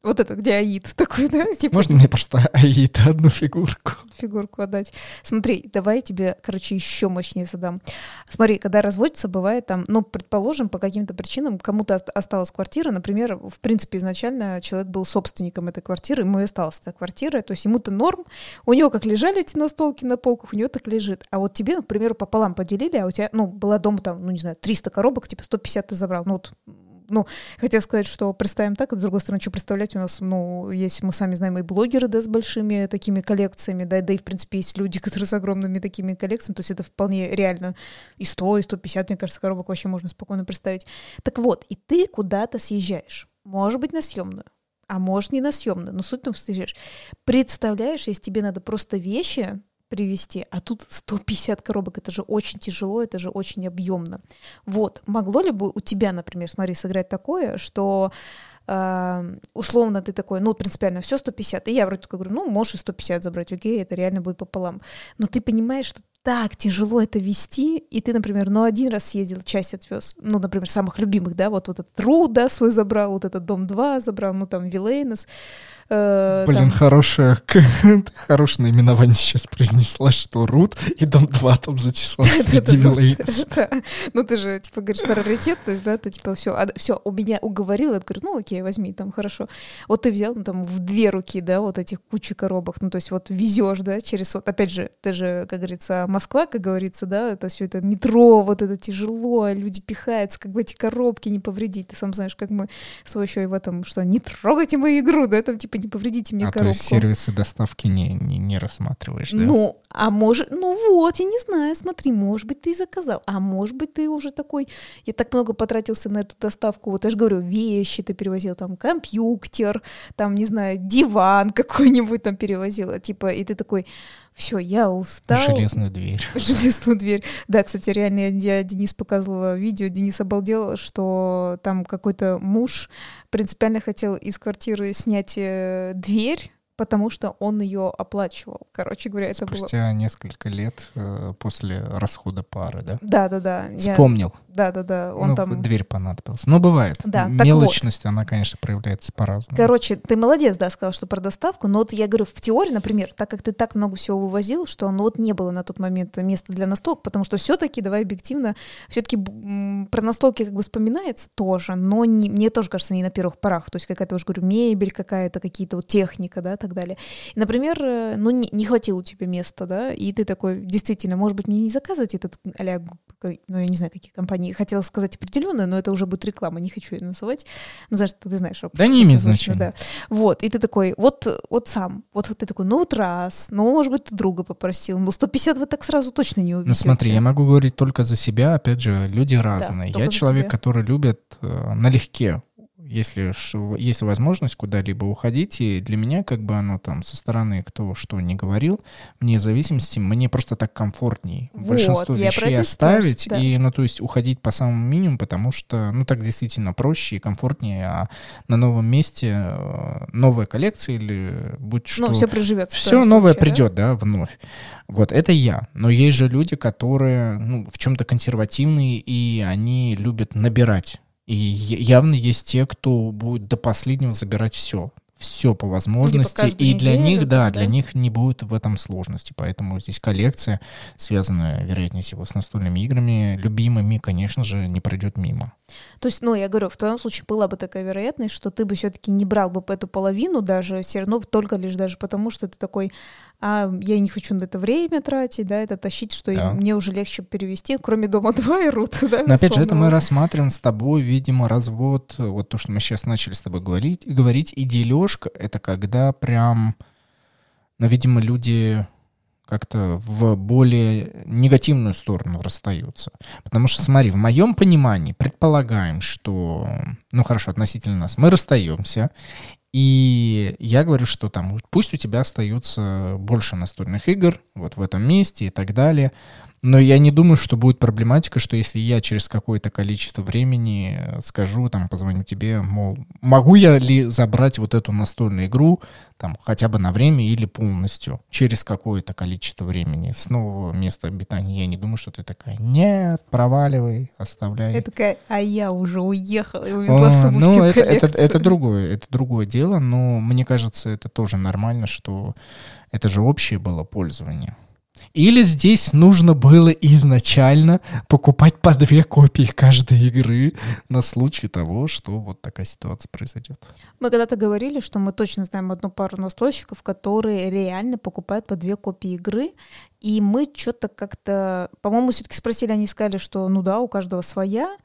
Вот это, где Аид такой, да? <laughs> Типа... Можно мне просто Аид одну фигурку? Фигурку отдать. Смотри, давай я тебе, короче, еще мощнее задам. Смотри, когда разводятся, бывает там, ну, предположим, по каким-то причинам кому-то осталась квартира, например, в принципе, изначально человек был собственником этой квартиры, ему и осталась эта квартира, то есть ему-то норм, у него как лежали эти настолки на полках, у него так лежит. А вот тебе, к примеру, пополам поделили, а у тебя, ну, была дома там, ну, не знаю, 300 коробок, типа 150 ты забрал, ну, вот ну, хотел сказать, что представим так, а с другой стороны, что представлять, у нас, ну, есть, мы сами знаем, и блогеры, да, с большими такими коллекциями, да, да и, в принципе, есть люди, <laughs> которые с огромными такими коллекциями, то есть это вполне реально и 100, и 150, мне кажется, коробок вообще можно спокойно представить. Так вот, и ты куда-то съезжаешь, может быть, на съемную, а может не на съемную, но суть в том, что съезжаешь. Представляешь, если тебе надо просто вещи привезти, а тут 150 коробок, это же очень тяжело, это же очень объемно. Вот, могло ли бы у тебя, например, смотри, сыграть такое, что Uh, условно ты такой, ну, принципиально все 150. И я вроде такой говорю, ну, можешь и 150 забрать, окей, это реально будет пополам. Но ты понимаешь, что так тяжело это вести, и ты, например, ну, один раз съездил, часть отвез, ну, например, самых любимых, да, вот, вот этот Ру, да, свой забрал, вот этот Дом 2 забрал, ну, там, Вилейнос, Э, Блин, там... хорошее, <laughs> хорошее наименование сейчас произнесла, что Рут и Дом 2 там затесался <laughs> Ну ты же, типа, говоришь раритетность, да, ты типа все, все, у меня уговорил, я говорю, ну окей, возьми, там хорошо. Вот ты взял, ну там в две руки, да, вот этих кучи коробок, ну то есть вот везешь, да, через вот, опять же, ты же, как говорится, Москва, как говорится, да, это все это метро, вот это тяжело, а люди пихаются, как бы эти коробки не повредить. Ты сам знаешь, как мы с еще и в этом, что не трогайте мою игру, да, там типа не повредите мне а, коробку. то есть сервисы доставки не, не, не рассматриваешь, да? Ну, а может, ну вот, я не знаю, смотри, может быть, ты заказал, а может быть, ты уже такой, я так много потратился на эту доставку, вот я же говорю, вещи ты перевозил, там, компьютер, там, не знаю, диван какой-нибудь там перевозила, типа, и ты такой, все, я устал. Железную дверь. <laughs> Железную дверь. Да, кстати, реально я Денис показывала видео, Денис обалдел, что там какой-то муж принципиально хотел из квартиры снять э, дверь, потому что он ее оплачивал. Короче говоря, это Спустя было... Спустя несколько лет э, после расхода пары, да? Да, да, да. Вспомнил. Я... Да, да, да. Он ну, там... Дверь понадобилась. Но бывает. Да, Мелочность, вот. она, конечно, проявляется по-разному. Короче, ты молодец, да, сказал, что про доставку, но вот я говорю, в теории, например, так как ты так много всего вывозил, что ну вот не было на тот момент места для настолок, потому что все-таки, давай объективно, все-таки про настолки как бы вспоминается тоже, но не, мне тоже кажется, не на первых порах. То есть какая-то, уже говорю, мебель какая-то, какие-то вот техника, да, так далее. И, например, э, ну не, не хватило у тебя места, да, и ты такой, действительно, может быть, мне не заказывать этот а ну я не знаю, какие компании, хотела сказать определенную, но это уже будет реклама, не хочу ее называть. Ну, знаешь, ты знаешь. Да не имеет значения. Да. Вот, и ты такой, вот, вот сам, вот ты такой, ну вот раз, ну, может быть, ты друга попросил, но 150 вы так сразу точно не увидите. Ну смотри, я могу говорить только за себя, опять же, люди разные. Да, я человек, тебя. который любит э, налегке если есть возможность куда-либо уходить, и для меня как бы оно там со стороны кто что не говорил, вне зависимости, мне просто так комфортней вот, большинство вещей оставить, да. и, ну, то есть уходить по самому минимуму, потому что, ну, так действительно проще и комфортнее, а на новом месте э, новая коллекция или будь что... Ну, все приживется. Все новое случае, придет, да? да, вновь. Вот, это я. Но есть же люди, которые, ну, в чем-то консервативные, и они любят набирать и явно есть те, кто будет до последнего забирать все. Все по возможности. И для них, да, да, для них не будет в этом сложности. Поэтому здесь коллекция, связанная, вероятнее всего, с настольными играми, любимыми, конечно же, не пройдет мимо. То есть, ну, я говорю, в твоем случае была бы такая вероятность, что ты бы все-таки не брал бы эту половину даже, все равно только лишь даже потому, что ты такой, а я не хочу на это время тратить, да, это тащить, что да. мне уже легче перевести, кроме дома <laughs> 2 и рут, да. Но опять же, это мы рассматриваем с тобой, видимо, развод, вот то, что мы сейчас начали с тобой говорить, говорить, и дележка, это когда прям, ну, видимо, люди как-то в более негативную сторону расстаются. Потому что, смотри, в моем понимании предполагаем, что, ну хорошо, относительно нас, мы расстаемся, и я говорю, что там пусть у тебя остается больше настольных игр вот в этом месте и так далее. Но я не думаю, что будет проблематика, что если я через какое-то количество времени скажу, там, позвоню тебе, мол, могу я ли забрать вот эту настольную игру, там, хотя бы на время или полностью, через какое-то количество времени с нового места обитания. Я не думаю, что ты такая, нет, проваливай, оставляй. Я такая, а я уже уехала и увезла с собой Ну, всю это, это, это другое, это другое дело, но мне кажется, это тоже нормально, что это же общее было пользование. Или здесь нужно было изначально покупать по две копии каждой игры на случай того, что вот такая ситуация произойдет. Мы когда-то говорили, что мы точно знаем одну пару настройщиков, которые реально покупают по две копии игры, и мы что-то как-то, по-моему, все-таки спросили, они сказали, что ну да, у каждого своя,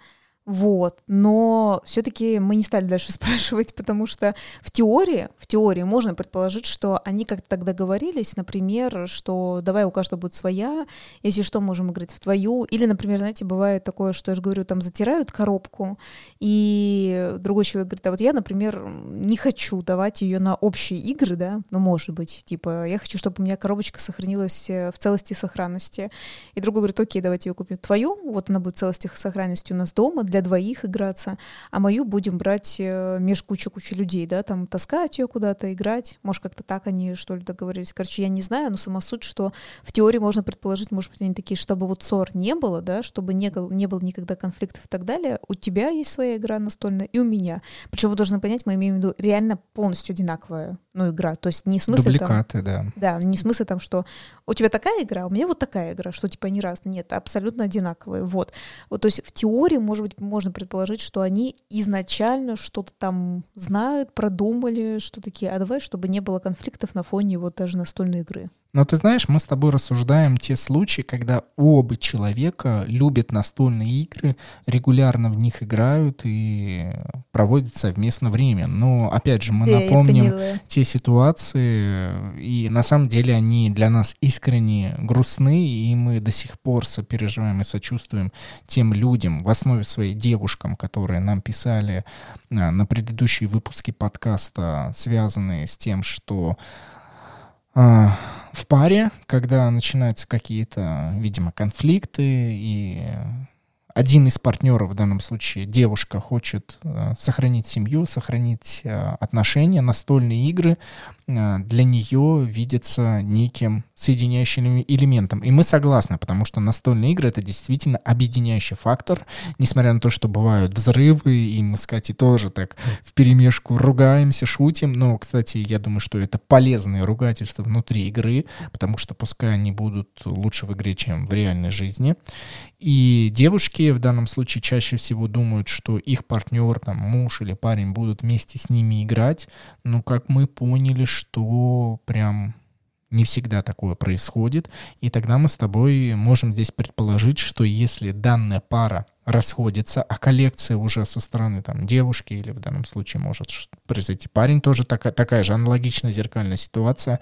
вот, но все-таки мы не стали дальше <laughs> спрашивать, потому что в теории, в теории можно предположить, что они как-то так договорились, например, что давай у каждого будет своя, если что, можем играть в твою, или, например, знаете, бывает такое, что я же говорю, там затирают коробку, и другой человек говорит, а вот я, например, не хочу давать ее на общие игры, да, ну, может быть, типа, я хочу, чтобы у меня коробочка сохранилась э, в целости и сохранности, и другой говорит, окей, давайте я купим твою, вот она будет в целости и сохранности у нас дома, для двоих играться, а мою будем брать э, меж куча-куча людей, да, там таскать ее куда-то, играть. Может, как-то так они, что ли, договорились. Короче, я не знаю, но сама суть, что в теории можно предположить, может быть, они такие, чтобы вот ссор не было, да, чтобы не, не было никогда конфликтов и так далее. У тебя есть своя игра настольная, и у меня. Причем вы должны понять, мы имеем в виду реально полностью одинаковая ну, игра. То есть не в смысле Дубликаты, там, да. Да, не в смысле там, что у тебя такая игра, а у меня вот такая игра, что типа не разные. Нет, абсолютно одинаковые. Вот. вот. То есть в теории, может быть, можно предположить, что они изначально что-то там знают, продумали, что такие, а давай, чтобы не было конфликтов на фоне вот даже настольной игры. Но ты знаешь, мы с тобой рассуждаем те случаи, когда оба человека любят настольные игры, регулярно в них играют и проводят совместно время. Но опять же, мы Я напомним поняла. те ситуации, и на самом деле они для нас искренне грустны, и мы до сих пор сопереживаем и сочувствуем тем людям, в основе своей девушкам, которые нам писали а, на предыдущие выпуски подкаста, связанные с тем, что а, в паре, когда начинаются какие-то, видимо, конфликты, и один из партнеров, в данном случае девушка, хочет э, сохранить семью, сохранить э, отношения, настольные игры для нее видятся неким соединяющим эле- элементом. И мы согласны, потому что настольные игры — это действительно объединяющий фактор, несмотря на то, что бывают взрывы, и мы с Катей тоже так в перемешку ругаемся, шутим. Но, кстати, я думаю, что это полезные ругательства внутри игры, потому что пускай они будут лучше в игре, чем в реальной жизни. И девушки в данном случае чаще всего думают, что их партнер, там, муж или парень будут вместе с ними играть. Но как мы поняли, прям не всегда такое происходит. И тогда мы с тобой можем здесь предположить, что если данная пара расходится, а коллекция уже со стороны там девушки или в данном случае может произойти парень, тоже такая, такая же аналогичная зеркальная ситуация,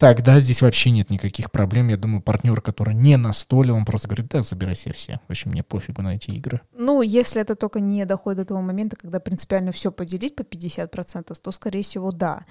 тогда здесь вообще нет никаких проблем. Я думаю, партнер, который не на столе, он просто говорит, да, забирай себе все. Вообще мне пофигу на эти игры. Ну, если это только не доходит до того момента, когда принципиально все поделить по 50%, то, скорее всего, да.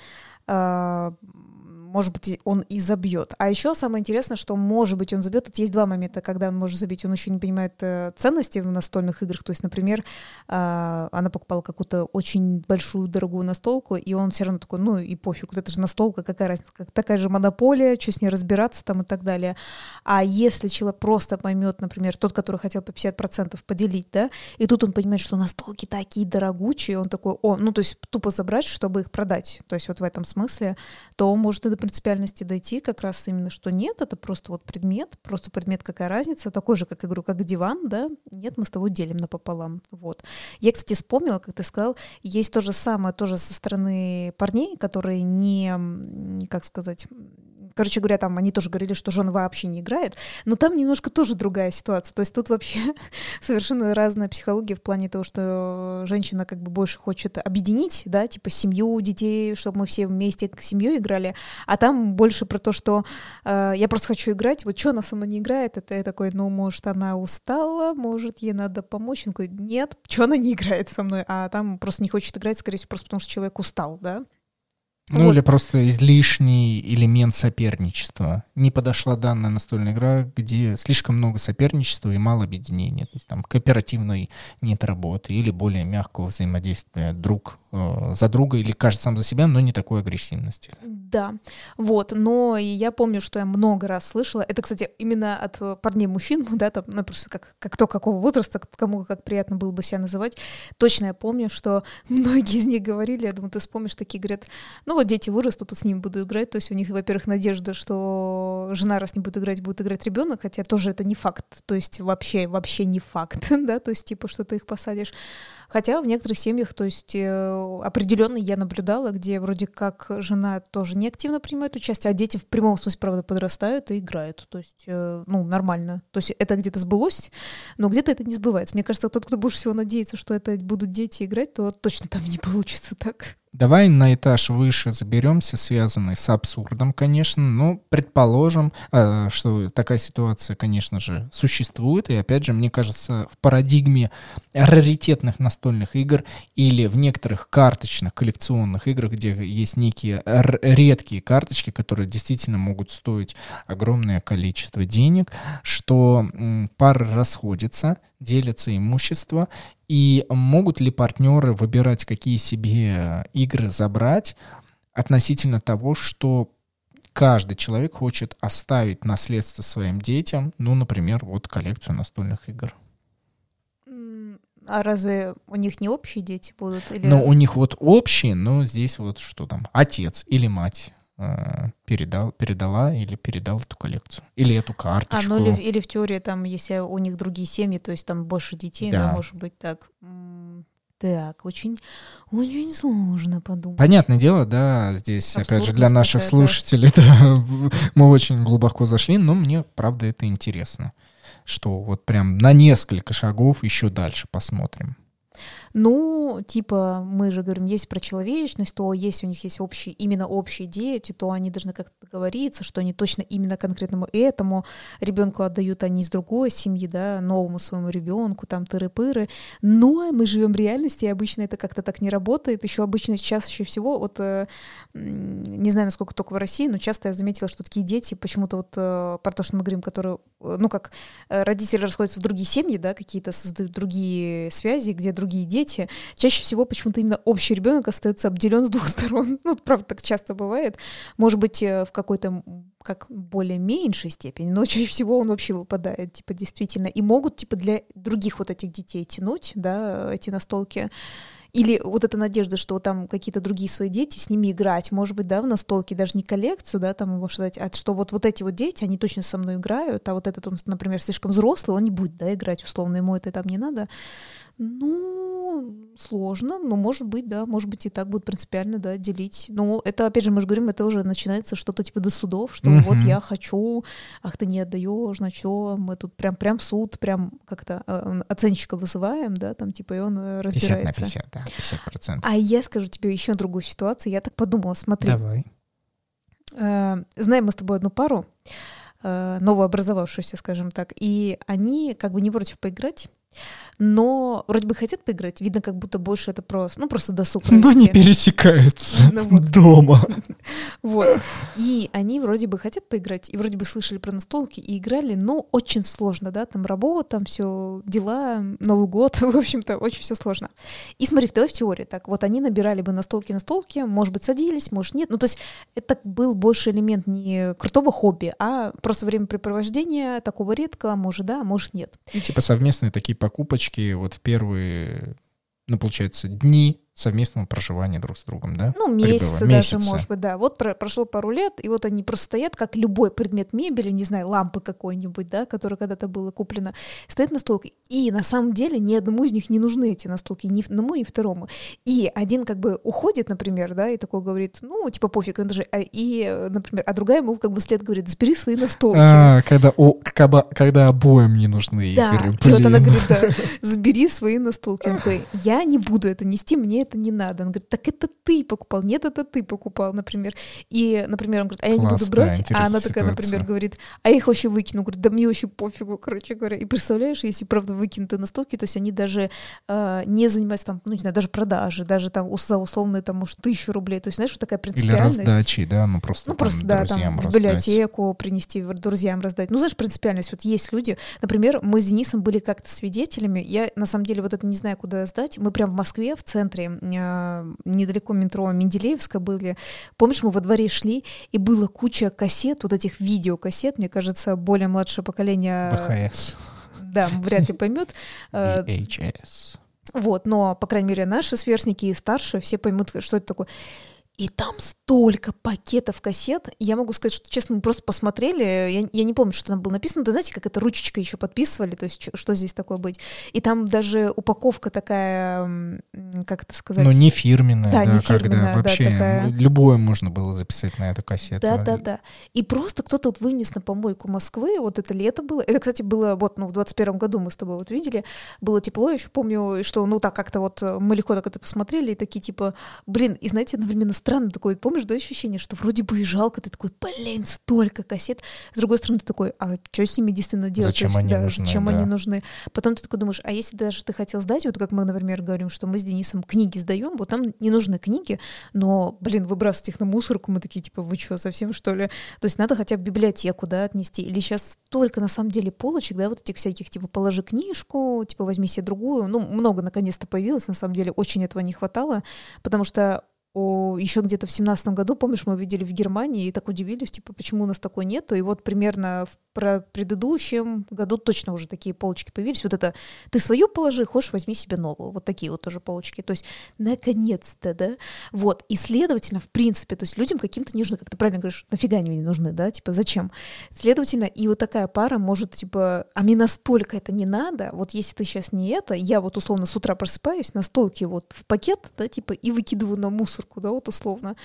Может быть, он и забьет. А еще самое интересное, что, может быть, он забьет. Тут есть два момента, когда он может забить. Он еще не понимает э, ценности в настольных играх. То есть, например, а, она покупала какую-то очень большую, дорогую настолку, и он все равно такой, ну и пофиг, вот это же настолка, какая разница, как, такая же монополия, что с ней разбираться там и так далее. А если человек просто поймет, например, тот, который хотел по 50% поделить, да, и тут он понимает, что настолки такие дорогучие, он такой, о, ну то есть тупо забрать, чтобы их продать, то есть вот в этом смысле, то он может и принципиальности дойти как раз именно, что нет, это просто вот предмет, просто предмет, какая разница, такой же, как, говорю, как диван, да, нет, мы с тобой делим напополам, вот. Я, кстати, вспомнила, как ты сказал, есть то же самое тоже со стороны парней, которые не, как сказать, короче говоря, там они тоже говорили, что жены вообще не играют, но там немножко тоже другая ситуация. То есть тут вообще <laughs> совершенно разная психология в плане того, что женщина как бы больше хочет объединить, да, типа семью, детей, чтобы мы все вместе к семье играли, а там больше про то, что э, я просто хочу играть, вот что она со мной не играет, это я такой, ну, может, она устала, может, ей надо помочь, он такой, нет, что она не играет со мной, а там просто не хочет играть, скорее всего, просто потому что человек устал, да, Ну Вот. или просто излишний элемент соперничества. Не подошла данная настольная игра, где слишком много соперничества и мало объединения. То есть там кооперативной нет работы или более мягкого взаимодействия друг э, за друга или каждый сам за себя, но не такой агрессивности. Да, вот, но и я помню, что я много раз слышала, это, кстати, именно от э, парней-мужчин, <laughs> да, там, ну, просто как, как кто какого возраста, кому как приятно было бы себя называть, точно я помню, что <laughs> многие из них говорили, я думаю, ты вспомнишь, такие говорят, ну, вот дети вырастут, тут с ними буду играть, то есть у них, во-первых, надежда, что жена, раз не будет играть, будет играть ребенок, хотя тоже это не факт, то есть вообще, вообще не факт, <laughs> да, то есть типа, что ты их посадишь, Хотя в некоторых семьях, то есть э, определенно я наблюдала, где вроде как жена тоже не активно принимает участие, а дети в прямом смысле, правда, подрастают и играют. То есть, э, ну, нормально. То есть это где-то сбылось, но где-то это не сбывается. Мне кажется, тот, кто больше всего надеется, что это будут дети играть, то точно там не получится так. Давай на этаж выше заберемся, связанный с абсурдом, конечно, но предположим, э, что такая ситуация, конечно же, существует. И опять же, мне кажется, в парадигме раритетных настольных игр или в некоторых карточных коллекционных играх, где есть некие редкие карточки, которые действительно могут стоить огромное количество денег, что пары расходятся, делятся имущество, и могут ли партнеры выбирать, какие себе игры забрать относительно того, что каждый человек хочет оставить наследство своим детям, ну, например, вот коллекцию настольных игр. А разве у них не общие дети будут? Или... Но у них вот общие, но здесь вот что там, отец или мать э, передал, передала или передал эту коллекцию. Или эту А, карточку. ну или, или в теории там, если у них другие семьи, то есть там больше детей, да, Да. может быть так. Так, очень, очень сложно подумать. Понятное дело, да, здесь, опять же, для наших такая, слушателей, <laughs> да, мы очень глубоко зашли, но мне, правда, это интересно, что вот прям на несколько шагов еще дальше посмотрим. Ну, типа, мы же говорим, есть про человечность, то если у них есть общие, именно общие дети, то они должны как-то договориться, что они точно именно конкретному этому ребенку отдают они из другой семьи, да, новому своему ребенку, там тыры-пыры. Но мы живем в реальности, и обычно это как-то так не работает. Еще обычно чаще всего, вот э, не знаю, насколько только в России, но часто я заметила, что такие дети, почему-то вот э, про то, что мы говорим, которые, э, ну как родители расходятся в другие семьи, да, какие-то создают другие связи, где другие дети, чаще всего почему-то именно общий ребенок остается обделен с двух <laughs> сторон. Ну, правда, так часто бывает. Может быть, э, в какой-то как более меньшей степени, но <laughs> чаще всего он вообще выпадает, типа, действительно. И могут, типа, для других вот этих детей тянуть, да, эти настолки. Или вот эта надежда, что там какие-то другие свои дети, с ними играть, может быть, да, в настолке, даже не коллекцию, да, там его дать, а что вот, вот эти вот дети, они точно со мной играют, а вот этот, он, например, слишком взрослый, он не будет, да, играть, условно, ему это там не надо. Ну, сложно, но может быть, да, может быть и так будет принципиально, да, делить. Но это, опять же, мы же говорим, это уже начинается что-то типа до судов, что Мгм. вот я хочу, ах, ты не отдаешь, на чё, мы тут прям, прям в суд, прям как-то э, оценщика вызываем, да, там типа, и он э, 50 на разбирается. 50, да, 50 процентов. А я скажу тебе еще другую ситуацию. Я так подумала, смотри, Давай. э, знаем мы с тобой одну пару, э, новообразовавшуюся, скажем так, и они как бы не против поиграть, но вроде бы хотят поиграть, видно, как будто больше это просто, ну, просто досуг Но не пересекаются <laughs> Ну вот. дома. <laughs> Вот. И они вроде бы хотят поиграть, и вроде бы слышали про настолки и играли, но очень сложно, да, там работа, там все дела, Новый год, <laughs> в общем-то, очень все сложно. И смотри, давай в теории, так, вот они набирали бы настолки настолки, может быть, садились, может, нет. Ну, то есть это был больше элемент не крутого хобби, а просто времяпрепровождения такого редкого, может, да, может, нет. И типа совместные такие покупочки вот в первые, ну, получается, дни совместного проживания друг с другом, да? Ну, месяцы даже, Месяцы. может быть, да. Вот про- прошло пару лет, и вот они просто стоят, как любой предмет мебели, не знаю, лампы какой-нибудь, да, которая когда-то была куплена, стоит на столке. И на самом деле ни одному из них не нужны эти настолки, ни одному, ни второму. И один как бы уходит, например, да, и такой говорит, ну, типа, пофиг, он даже... а- И, например, а другая ему как бы вслед говорит, забери свои настолки. А, когда, о, когда, когда обоим не нужны Да, игры. и вот она говорит, да, <laughs> забери свои настолки. Он такой, я не буду это нести, мне это не надо. Он говорит, так это ты покупал, нет, это ты покупал, например. И, например, он говорит, а я не буду брать, а интересная она такая, например, ситуация. говорит, а я их вообще выкину. Говорит, да мне вообще пофигу, короче говоря. И представляешь, если правда выкинуты настолки, то есть они даже э, не занимаются там, ну не знаю, даже продажи, даже там за условные там, может, тысячу рублей. То есть, знаешь, вот такая Или принципиальность. раздачи, да, ну просто Ну, там просто, да, там в раздать. библиотеку принести, друзьям раздать. Ну, знаешь, принципиальность. Вот есть люди, например, мы с Денисом были как-то свидетелями. Я, на самом деле, вот это не знаю, куда сдать. Мы прям в Москве, в центре, недалеко метро Менделеевска были. Помнишь, мы во дворе шли, и было куча кассет, вот этих видеокассет, мне кажется, более младшее поколение, БХС, да, вряд ли поймет. Э, VHS. вот, но, по крайней мере, наши сверстники и старшие все поймут, что это такое. И там столько пакетов кассет. Я могу сказать, что, честно, мы просто посмотрели. Я, я не помню, что там было написано. Да знаете, как это ручечкой еще подписывали, то есть чё- что здесь такое быть. И там даже упаковка такая, как это сказать? Ну, не фирменная, Да, да, не когда фирменная, да, вообще такая. м, любое можно было записать на эту кассету. Да, да, да. И просто кто-то вот вынес на помойку Москвы, вот это лето было. Это, кстати, было вот, ну, в 21 году мы с тобой вот видели, было тепло, я еще помню, что, ну, так как-то вот мы легко так это посмотрели, и такие, типа, блин, и знаете, одновременно странно такое, помнишь, да, ощущение, что вроде бы и жалко, ты такой, блин, столько кассет. С другой стороны, ты такой, а что с ними действительно делать? Зачем есть, они да, нужны, Зачем да. они нужны? Потом ты такой думаешь, а если даже ты хотел сдать, вот как мы, например, говорим, что мы с Денисом книги сдаем, вот нам не нужны книги, но, блин, выбрасывать их на мусорку, мы такие, типа, вы что, совсем что ли? То есть надо хотя бы библиотеку, да, отнести. Или сейчас столько, на самом деле, полочек, да, вот этих всяких, типа, положи книжку, типа, возьми себе другую. Ну, много, наконец-то, появилось, на самом деле, очень этого не хватало, потому что еще где-то в семнадцатом году, помнишь, мы видели в Германии и так удивились, типа, почему у нас такой нету. И вот примерно в предыдущем году точно уже такие полочки появились. Вот это ты свою положи, хочешь, возьми себе новую. Вот такие вот тоже полочки. То есть, наконец-то, да. Вот. И, следовательно, в принципе, то есть людям каким-то не нужны, как ты правильно говоришь, нафига они мне нужны, да, типа, зачем? Следовательно, и вот такая пара может, типа, а мне настолько это не надо, вот если ты сейчас не это, я вот условно с утра просыпаюсь, на столке вот в пакет, да, типа, и выкидываю на мусорку, да, вот условно,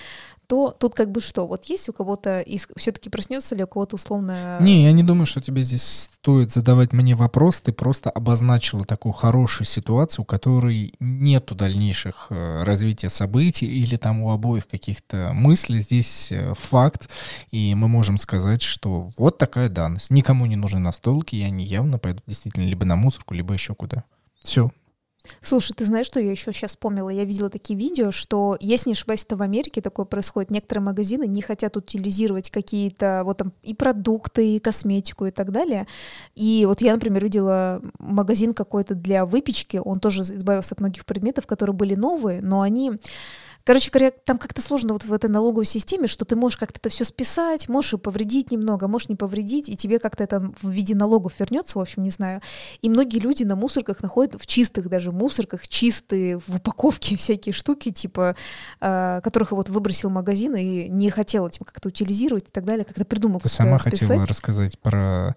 то тут как бы что? Вот есть у кого-то, все-таки проснется ли у кого-то условно... Не, я не думаю, что тебе здесь стоит задавать мне вопрос. Ты просто обозначила такую хорошую ситуацию, у которой нету дальнейших э, развития событий или там у обоих каких-то мыслей. Здесь э, факт, и мы можем сказать, что вот такая данность. Никому не нужны настолки, и они явно пойдут действительно либо на мусорку, либо еще куда. Все, Слушай, ты знаешь, что я еще сейчас вспомнила? Я видела такие видео, что, если не ошибаюсь, это в Америке такое происходит. Некоторые магазины не хотят утилизировать какие-то вот там и продукты, и косметику и так далее. И вот я, например, видела магазин какой-то для выпечки, он тоже избавился от многих предметов, которые были новые, но они Короче говоря, там как-то сложно вот в этой налоговой системе, что ты можешь как-то это все списать, можешь и повредить немного, можешь не повредить, и тебе как-то это в виде налогов вернется, в общем, не знаю. И многие люди на мусорках находят, в чистых даже мусорках, чистые в упаковке <laughs> всякие штуки, типа, э, которых вот выбросил магазин и не хотел типа, как-то утилизировать и так далее, как-то придумал. Ты сама хотела рассказать про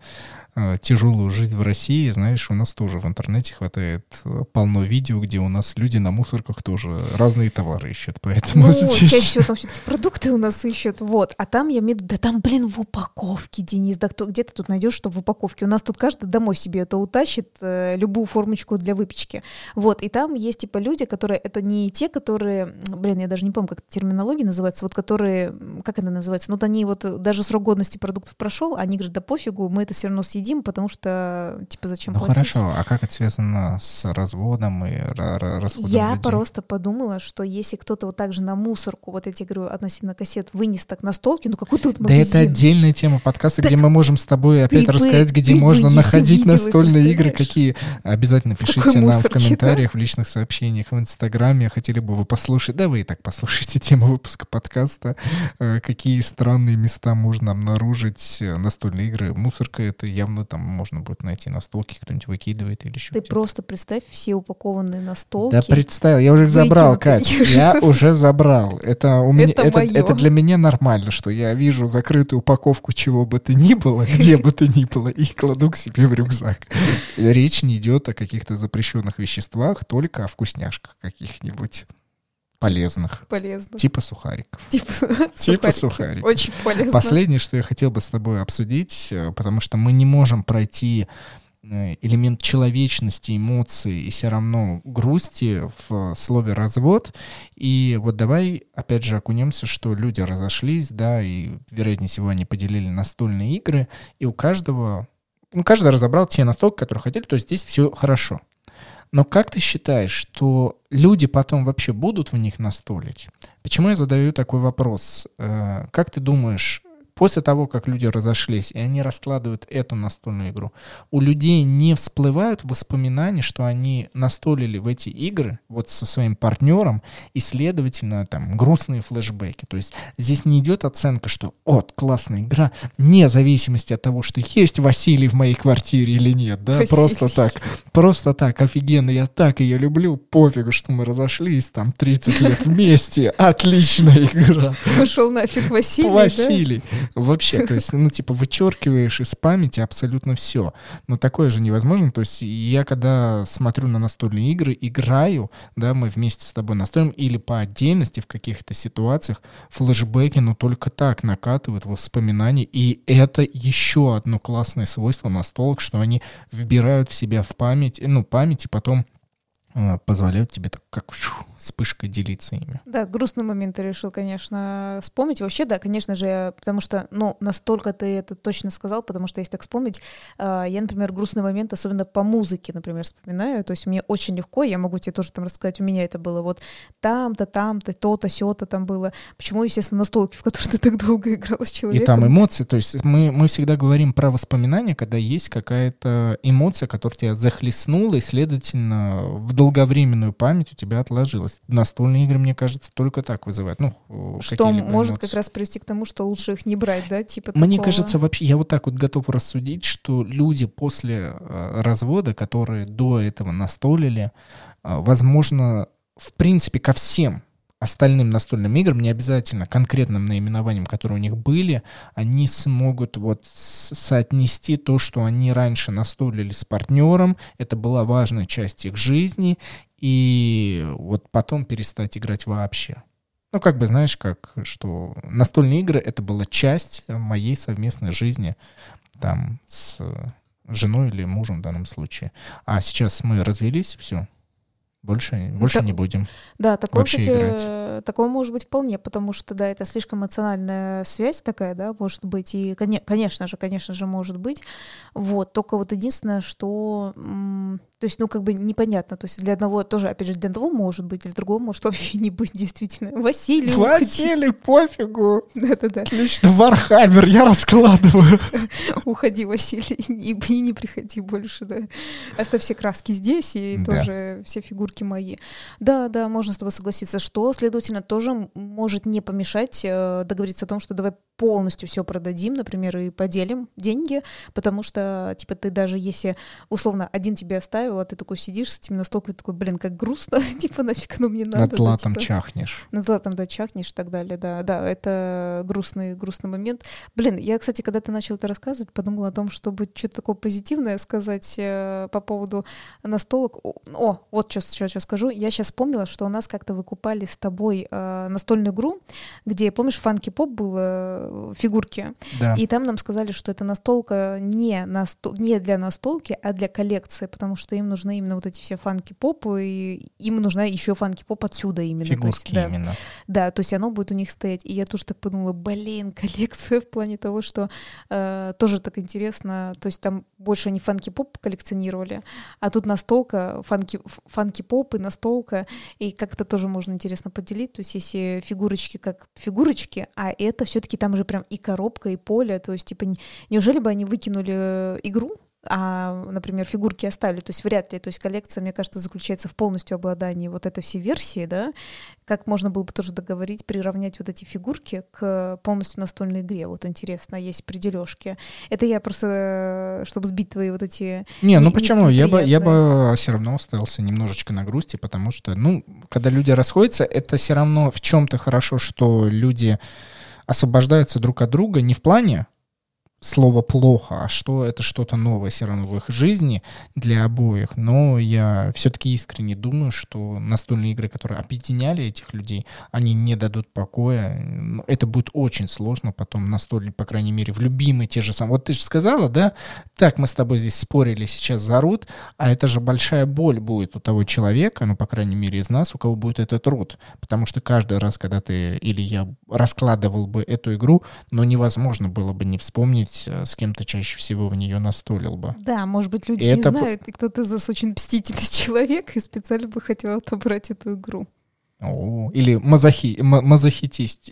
тяжелую жизнь в России, знаешь, у нас тоже в интернете хватает э, полно видео, где у нас люди на мусорках тоже разные товары ищут, поэтому ну, здесь... чаще всего там все-таки продукты у нас ищут, вот, а там я имею в виду, да там, блин, в упаковке, Денис, да кто, где ты тут найдешь, что в упаковке? У нас тут каждый домой себе это утащит, э, любую формочку для выпечки, вот, и там есть, типа, люди, которые, это не те, которые, блин, я даже не помню, как терминология называется, вот, которые, как это называется, ну, вот они вот, даже срок годности продуктов прошел, они говорят, да пофигу, мы это все равно съедим, едим, потому что, типа, зачем ну, платить? хорошо, а как это связано с разводом и расходом Я людей? просто подумала, что если кто-то вот так же на мусорку, вот эти, говорю, относительно кассет, вынес так на столке, ну какой тут магазин? Да это отдельная тема подкаста, так где мы можем с тобой опять ты рассказать, бы, где можно находить настольные игры, какие. Обязательно пишите нам в комментариях, да? в личных сообщениях, в Инстаграме, хотели бы вы послушать, да вы и так послушайте <laughs> тему выпуска подкаста, э, какие странные места можно обнаружить э, настольные игры. Мусорка — это явно явно там можно будет найти настолки, кто-нибудь выкидывает или еще Ты просто представь все упакованные настолки. Да представил, я уже их забрал, Катя, <laughs> я уже забрал. Это, у меня, это, это, это для меня нормально, что я вижу закрытую упаковку чего бы то ни было, <laughs> где бы то ни было, и кладу к себе в рюкзак. Речь не идет о каких-то запрещенных веществах, только о вкусняшках каких-нибудь полезных. Полезных. Типа сухариков. Типа, типа сухариков. Очень полезно. Последнее, что я хотел бы с тобой обсудить, э, потому что мы не можем пройти э, элемент человечности, эмоций и все равно грусти в слове развод. И вот давай опять же окунемся, что люди разошлись, да, и вероятнее всего они поделили настольные игры, и у каждого, ну, каждый разобрал те настолки, которые хотели, то есть здесь все хорошо. Но как ты считаешь, что люди потом вообще будут в них настолить? Почему я задаю такой вопрос? Э, как ты думаешь, После того, как люди разошлись, и они раскладывают эту настольную игру, у людей не всплывают воспоминания, что они настолили в эти игры вот со своим партнером, и, следовательно, там, грустные флешбеки. То есть здесь не идет оценка, что «от, классная игра», вне зависимости от того, что есть Василий в моей квартире или нет, да, Василий. просто так, просто так, офигенно, я так ее люблю, пофигу, что мы разошлись, там, 30 лет вместе, отличная игра. Пошел нафиг Василий, Василий. Да? Вообще, то есть, ну, типа, вычеркиваешь из памяти абсолютно все. Но такое же невозможно. То есть я, когда смотрю на настольные игры, играю, да, мы вместе с тобой настроим, или по отдельности в каких-то ситуациях, флешбеки, ну, только так накатывают воспоминания. И это еще одно классное свойство настолок, что они вбирают в себя в память, ну, память, и потом э, позволяют тебе так как вспышкой делиться ими. Да, грустный момент ты решил, конечно, вспомнить. Вообще, да, конечно же, потому что, ну, настолько ты это точно сказал, потому что если так вспомнить, э, я, например, грустный момент, особенно по музыке, например, вспоминаю, то есть мне очень легко, я могу тебе тоже там рассказать, у меня это было вот там-то, там-то, то-то, сё-то там было. Почему, естественно, настолки, в которые <laughs> ты так долго играл с человеком? И там эмоции, то есть мы, мы всегда говорим про воспоминания, когда есть какая-то эмоция, которая тебя захлестнула, и, следовательно, в долговременную память у тебя отложилась. Настольные игры, мне кажется, только так вызывают. Ну, что может эмоции. как раз привести к тому, что лучше их не брать, да? Типа мне такого. кажется, вообще, я вот так вот готов рассудить, что люди после э, развода, которые до этого настолили, э, возможно, в принципе, ко всем остальным настольным играм, не обязательно конкретным наименованием, которые у них были, они смогут вот соотнести то, что они раньше настолили с партнером, это была важная часть их жизни, и вот потом перестать играть вообще. Ну, как бы, знаешь, как, что настольные игры — это была часть моей совместной жизни там с женой или мужем в данном случае. А сейчас мы развелись, все, больше, ну, больше не будем. Да, такое, кстати, играть. такое может быть вполне, потому что, да, это слишком эмоциональная связь такая, да, может быть, и, конечно же, конечно же, может быть. Вот, только вот единственное, что то есть, ну, как бы непонятно. То есть для одного тоже, опять же, для одного может быть, для другого может вообще не быть, действительно. Василий, Василий, уходи. пофигу. Да-да-да. Отлично, Вархаммер, я раскладываю. Уходи, Василий, и, и не приходи больше, да. Оставь все краски здесь и да. тоже все фигурки мои. Да, да, можно с тобой согласиться, что, следовательно, тоже может не помешать э, договориться о том, что давай полностью все продадим, например, и поделим деньги, потому что, типа, ты даже если, условно, один тебе оставил, а ты такой сидишь с этими настолками, такой, блин, как грустно, <laughs> типа, нафиг оно мне надо. Над златом да, типа, чахнешь. Над златом, да, чахнешь и так далее, да. Да, это грустный, грустный момент. Блин, я, кстати, когда ты начал это рассказывать, подумала о том, чтобы что-то такое позитивное сказать э, по поводу настолок. О, вот что сейчас, сейчас скажу. Я сейчас вспомнила, что у нас как-то выкупали с тобой э, настольную игру, где, помнишь, фанки поп был э, фигурки. Да. И там нам сказали, что это настолка не, настол, не для настолки, а для коллекции, потому что им нужны именно вот эти все фанки-попы, и им нужна еще фанки-поп отсюда именно. Фигурки есть, да, именно. Да, то есть оно будет у них стоять. И я тоже так подумала, блин, <laughs> коллекция в плане того, что э, тоже так интересно, то есть там больше они фанки-поп коллекционировали, а тут настолка, фанки, фанки-поп и настолка, и как-то тоже можно интересно поделить, то есть если фигурочки как фигурочки, а это все-таки там же прям и коробка, и поле. То есть, типа, неужели бы они выкинули э, игру, а, например, фигурки оставили, то есть вряд ли, то есть коллекция, мне кажется, заключается в полностью обладании вот этой всей версии, да, как можно было бы тоже договорить, приравнять вот эти фигурки к полностью настольной игре, вот интересно, есть при дележке. Это я просто, чтобы сбить твои вот эти... Не, ну почему, я бы, я бы все равно остался немножечко на грусти, потому что, ну, когда люди расходятся, это все равно в чем-то хорошо, что люди освобождаются друг от друга не в плане слово плохо, а что это что-то новое все равно в их жизни для обоих. Но я все-таки искренне думаю, что настольные игры, которые объединяли этих людей, они не дадут покоя. Это будет очень сложно потом настольные, по крайней мере, в любимые те же самые. Вот ты же сказала, да, так мы с тобой здесь спорили, сейчас зарут, а это же большая боль будет у того человека, ну, по крайней мере, из нас, у кого будет этот труд. Потому что каждый раз, когда ты или я раскладывал бы эту игру, но невозможно было бы не вспомнить быть, э, с кем то чаще всего в нее настолил бы. Да, может быть, люди и не это... знают, и кто-то из вас очень мстительный <laughs> человек и специально бы хотел отобрать эту игру. О, или мазохи, мазохитист.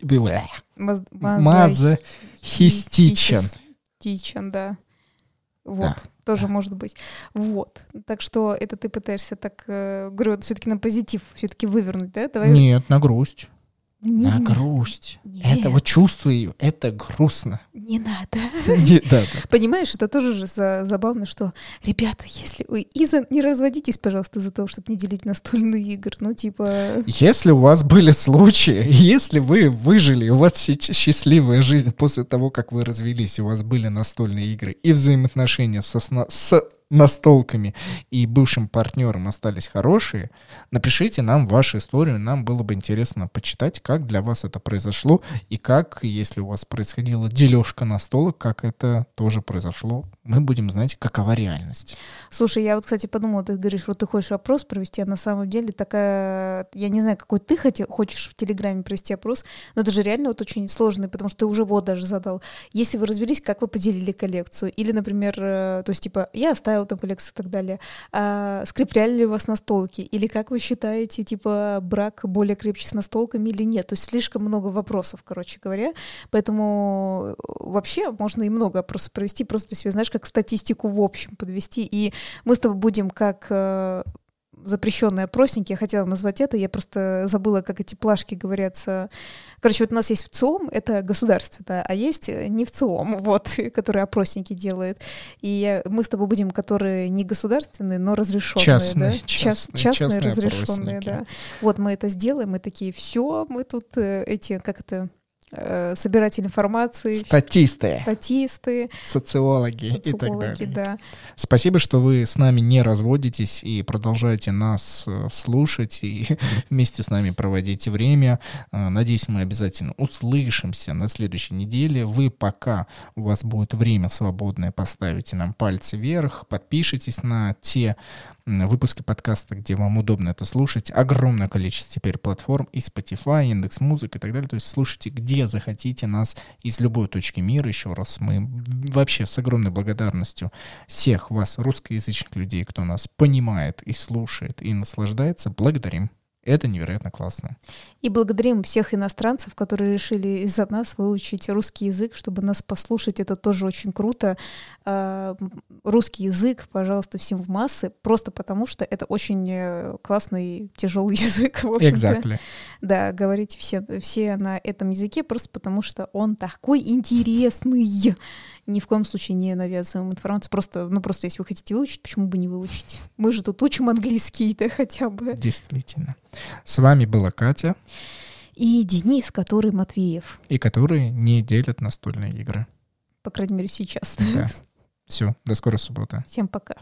Маз, мазохистичен. Тичен, да. Вот, да, тоже да. может быть. Вот. Так что это ты пытаешься так, э, говорю, все-таки на позитив все-таки вывернуть, да? Давай... Нет, на грусть. Не, на грусть. Нет. Это вот чувствую, это грустно. Не надо. Не надо. Понимаешь, это тоже же забавно, что, ребята, если вы Иза, не разводитесь, пожалуйста, за то, чтобы не делить настольные игры. Ну, типа... Если у вас были случаи, если вы выжили, у вас счастливая жизнь после того, как вы развелись, у вас были настольные игры и взаимоотношения со, с настолками и бывшим партнером остались хорошие, напишите нам вашу историю, нам было бы интересно почитать, как для вас это произошло и как, если у вас происходила дележка настолок, как это тоже произошло. Мы будем знать, какова реальность. Слушай, я вот, кстати, подумала, ты говоришь, вот ты хочешь опрос провести, а на самом деле такая, я не знаю, какой ты хотел, хочешь в Телеграме провести опрос, но это же реально вот очень сложный, потому что ты уже вот даже задал. Если вы разберись, как вы поделили коллекцию, или, например, э, то есть, типа, я оставила правила там коллекции и так далее. А, скрепляли ли вас настолки? Или как вы считаете, типа, брак более крепче с настолками или нет? То есть слишком много вопросов, короче говоря. Поэтому э, вообще можно и много опросов провести, просто для себя, знаешь, как статистику в общем подвести. И мы с тобой будем как э, запрещенные опросники, я хотела назвать это, я просто забыла, как эти плашки говорятся. Короче, вот у нас есть ВЦИОМ, это государство, да, а есть не ВЦИОМ, <laughs> вот, который опросники делает. И мы с тобой будем, которые не государственные, но разрешенные, частные, да? Частные, частные, частные разрешенные, да. Вот мы это сделаем, мы такие, все, мы тут э, эти, как это, Э, собирать информации. Статисты. Статисты. Социологи, социологи и так далее. Да. Спасибо, что вы с нами не разводитесь и продолжаете нас э, слушать и <laughs> вместе с нами проводить время. Э, надеюсь, мы обязательно услышимся на следующей неделе. Вы пока у вас будет время свободное, поставите нам пальцы вверх, подпишитесь на те выпуски подкаста, где вам удобно это слушать. Огромное количество теперь платформ и Spotify, Яндекс Музык и так далее. То есть слушайте где захотите нас из любой точки мира. Еще раз мы вообще с огромной благодарностью всех вас, русскоязычных людей, кто нас понимает и слушает и наслаждается, благодарим. Это невероятно классно. И благодарим всех иностранцев, которые решили из-за нас выучить русский язык, чтобы нас послушать. Это тоже очень круто. А, русский язык, пожалуйста, всем в массы, просто потому что это очень э, классный, тяжелый <laughs> язык, в. Exactly. Да, говорите все, все на этом языке, просто потому что он такой интересный ни в коем случае не навязываем информацию. Просто, ну просто если вы хотите выучить, почему бы не выучить? Мы же тут учим английский, да, хотя бы. Действительно. С вами была Катя и Денис, который Матвеев. И которые не делят настольные игры. По крайней мере, сейчас. Да. Все, до скорой субботы. Всем пока.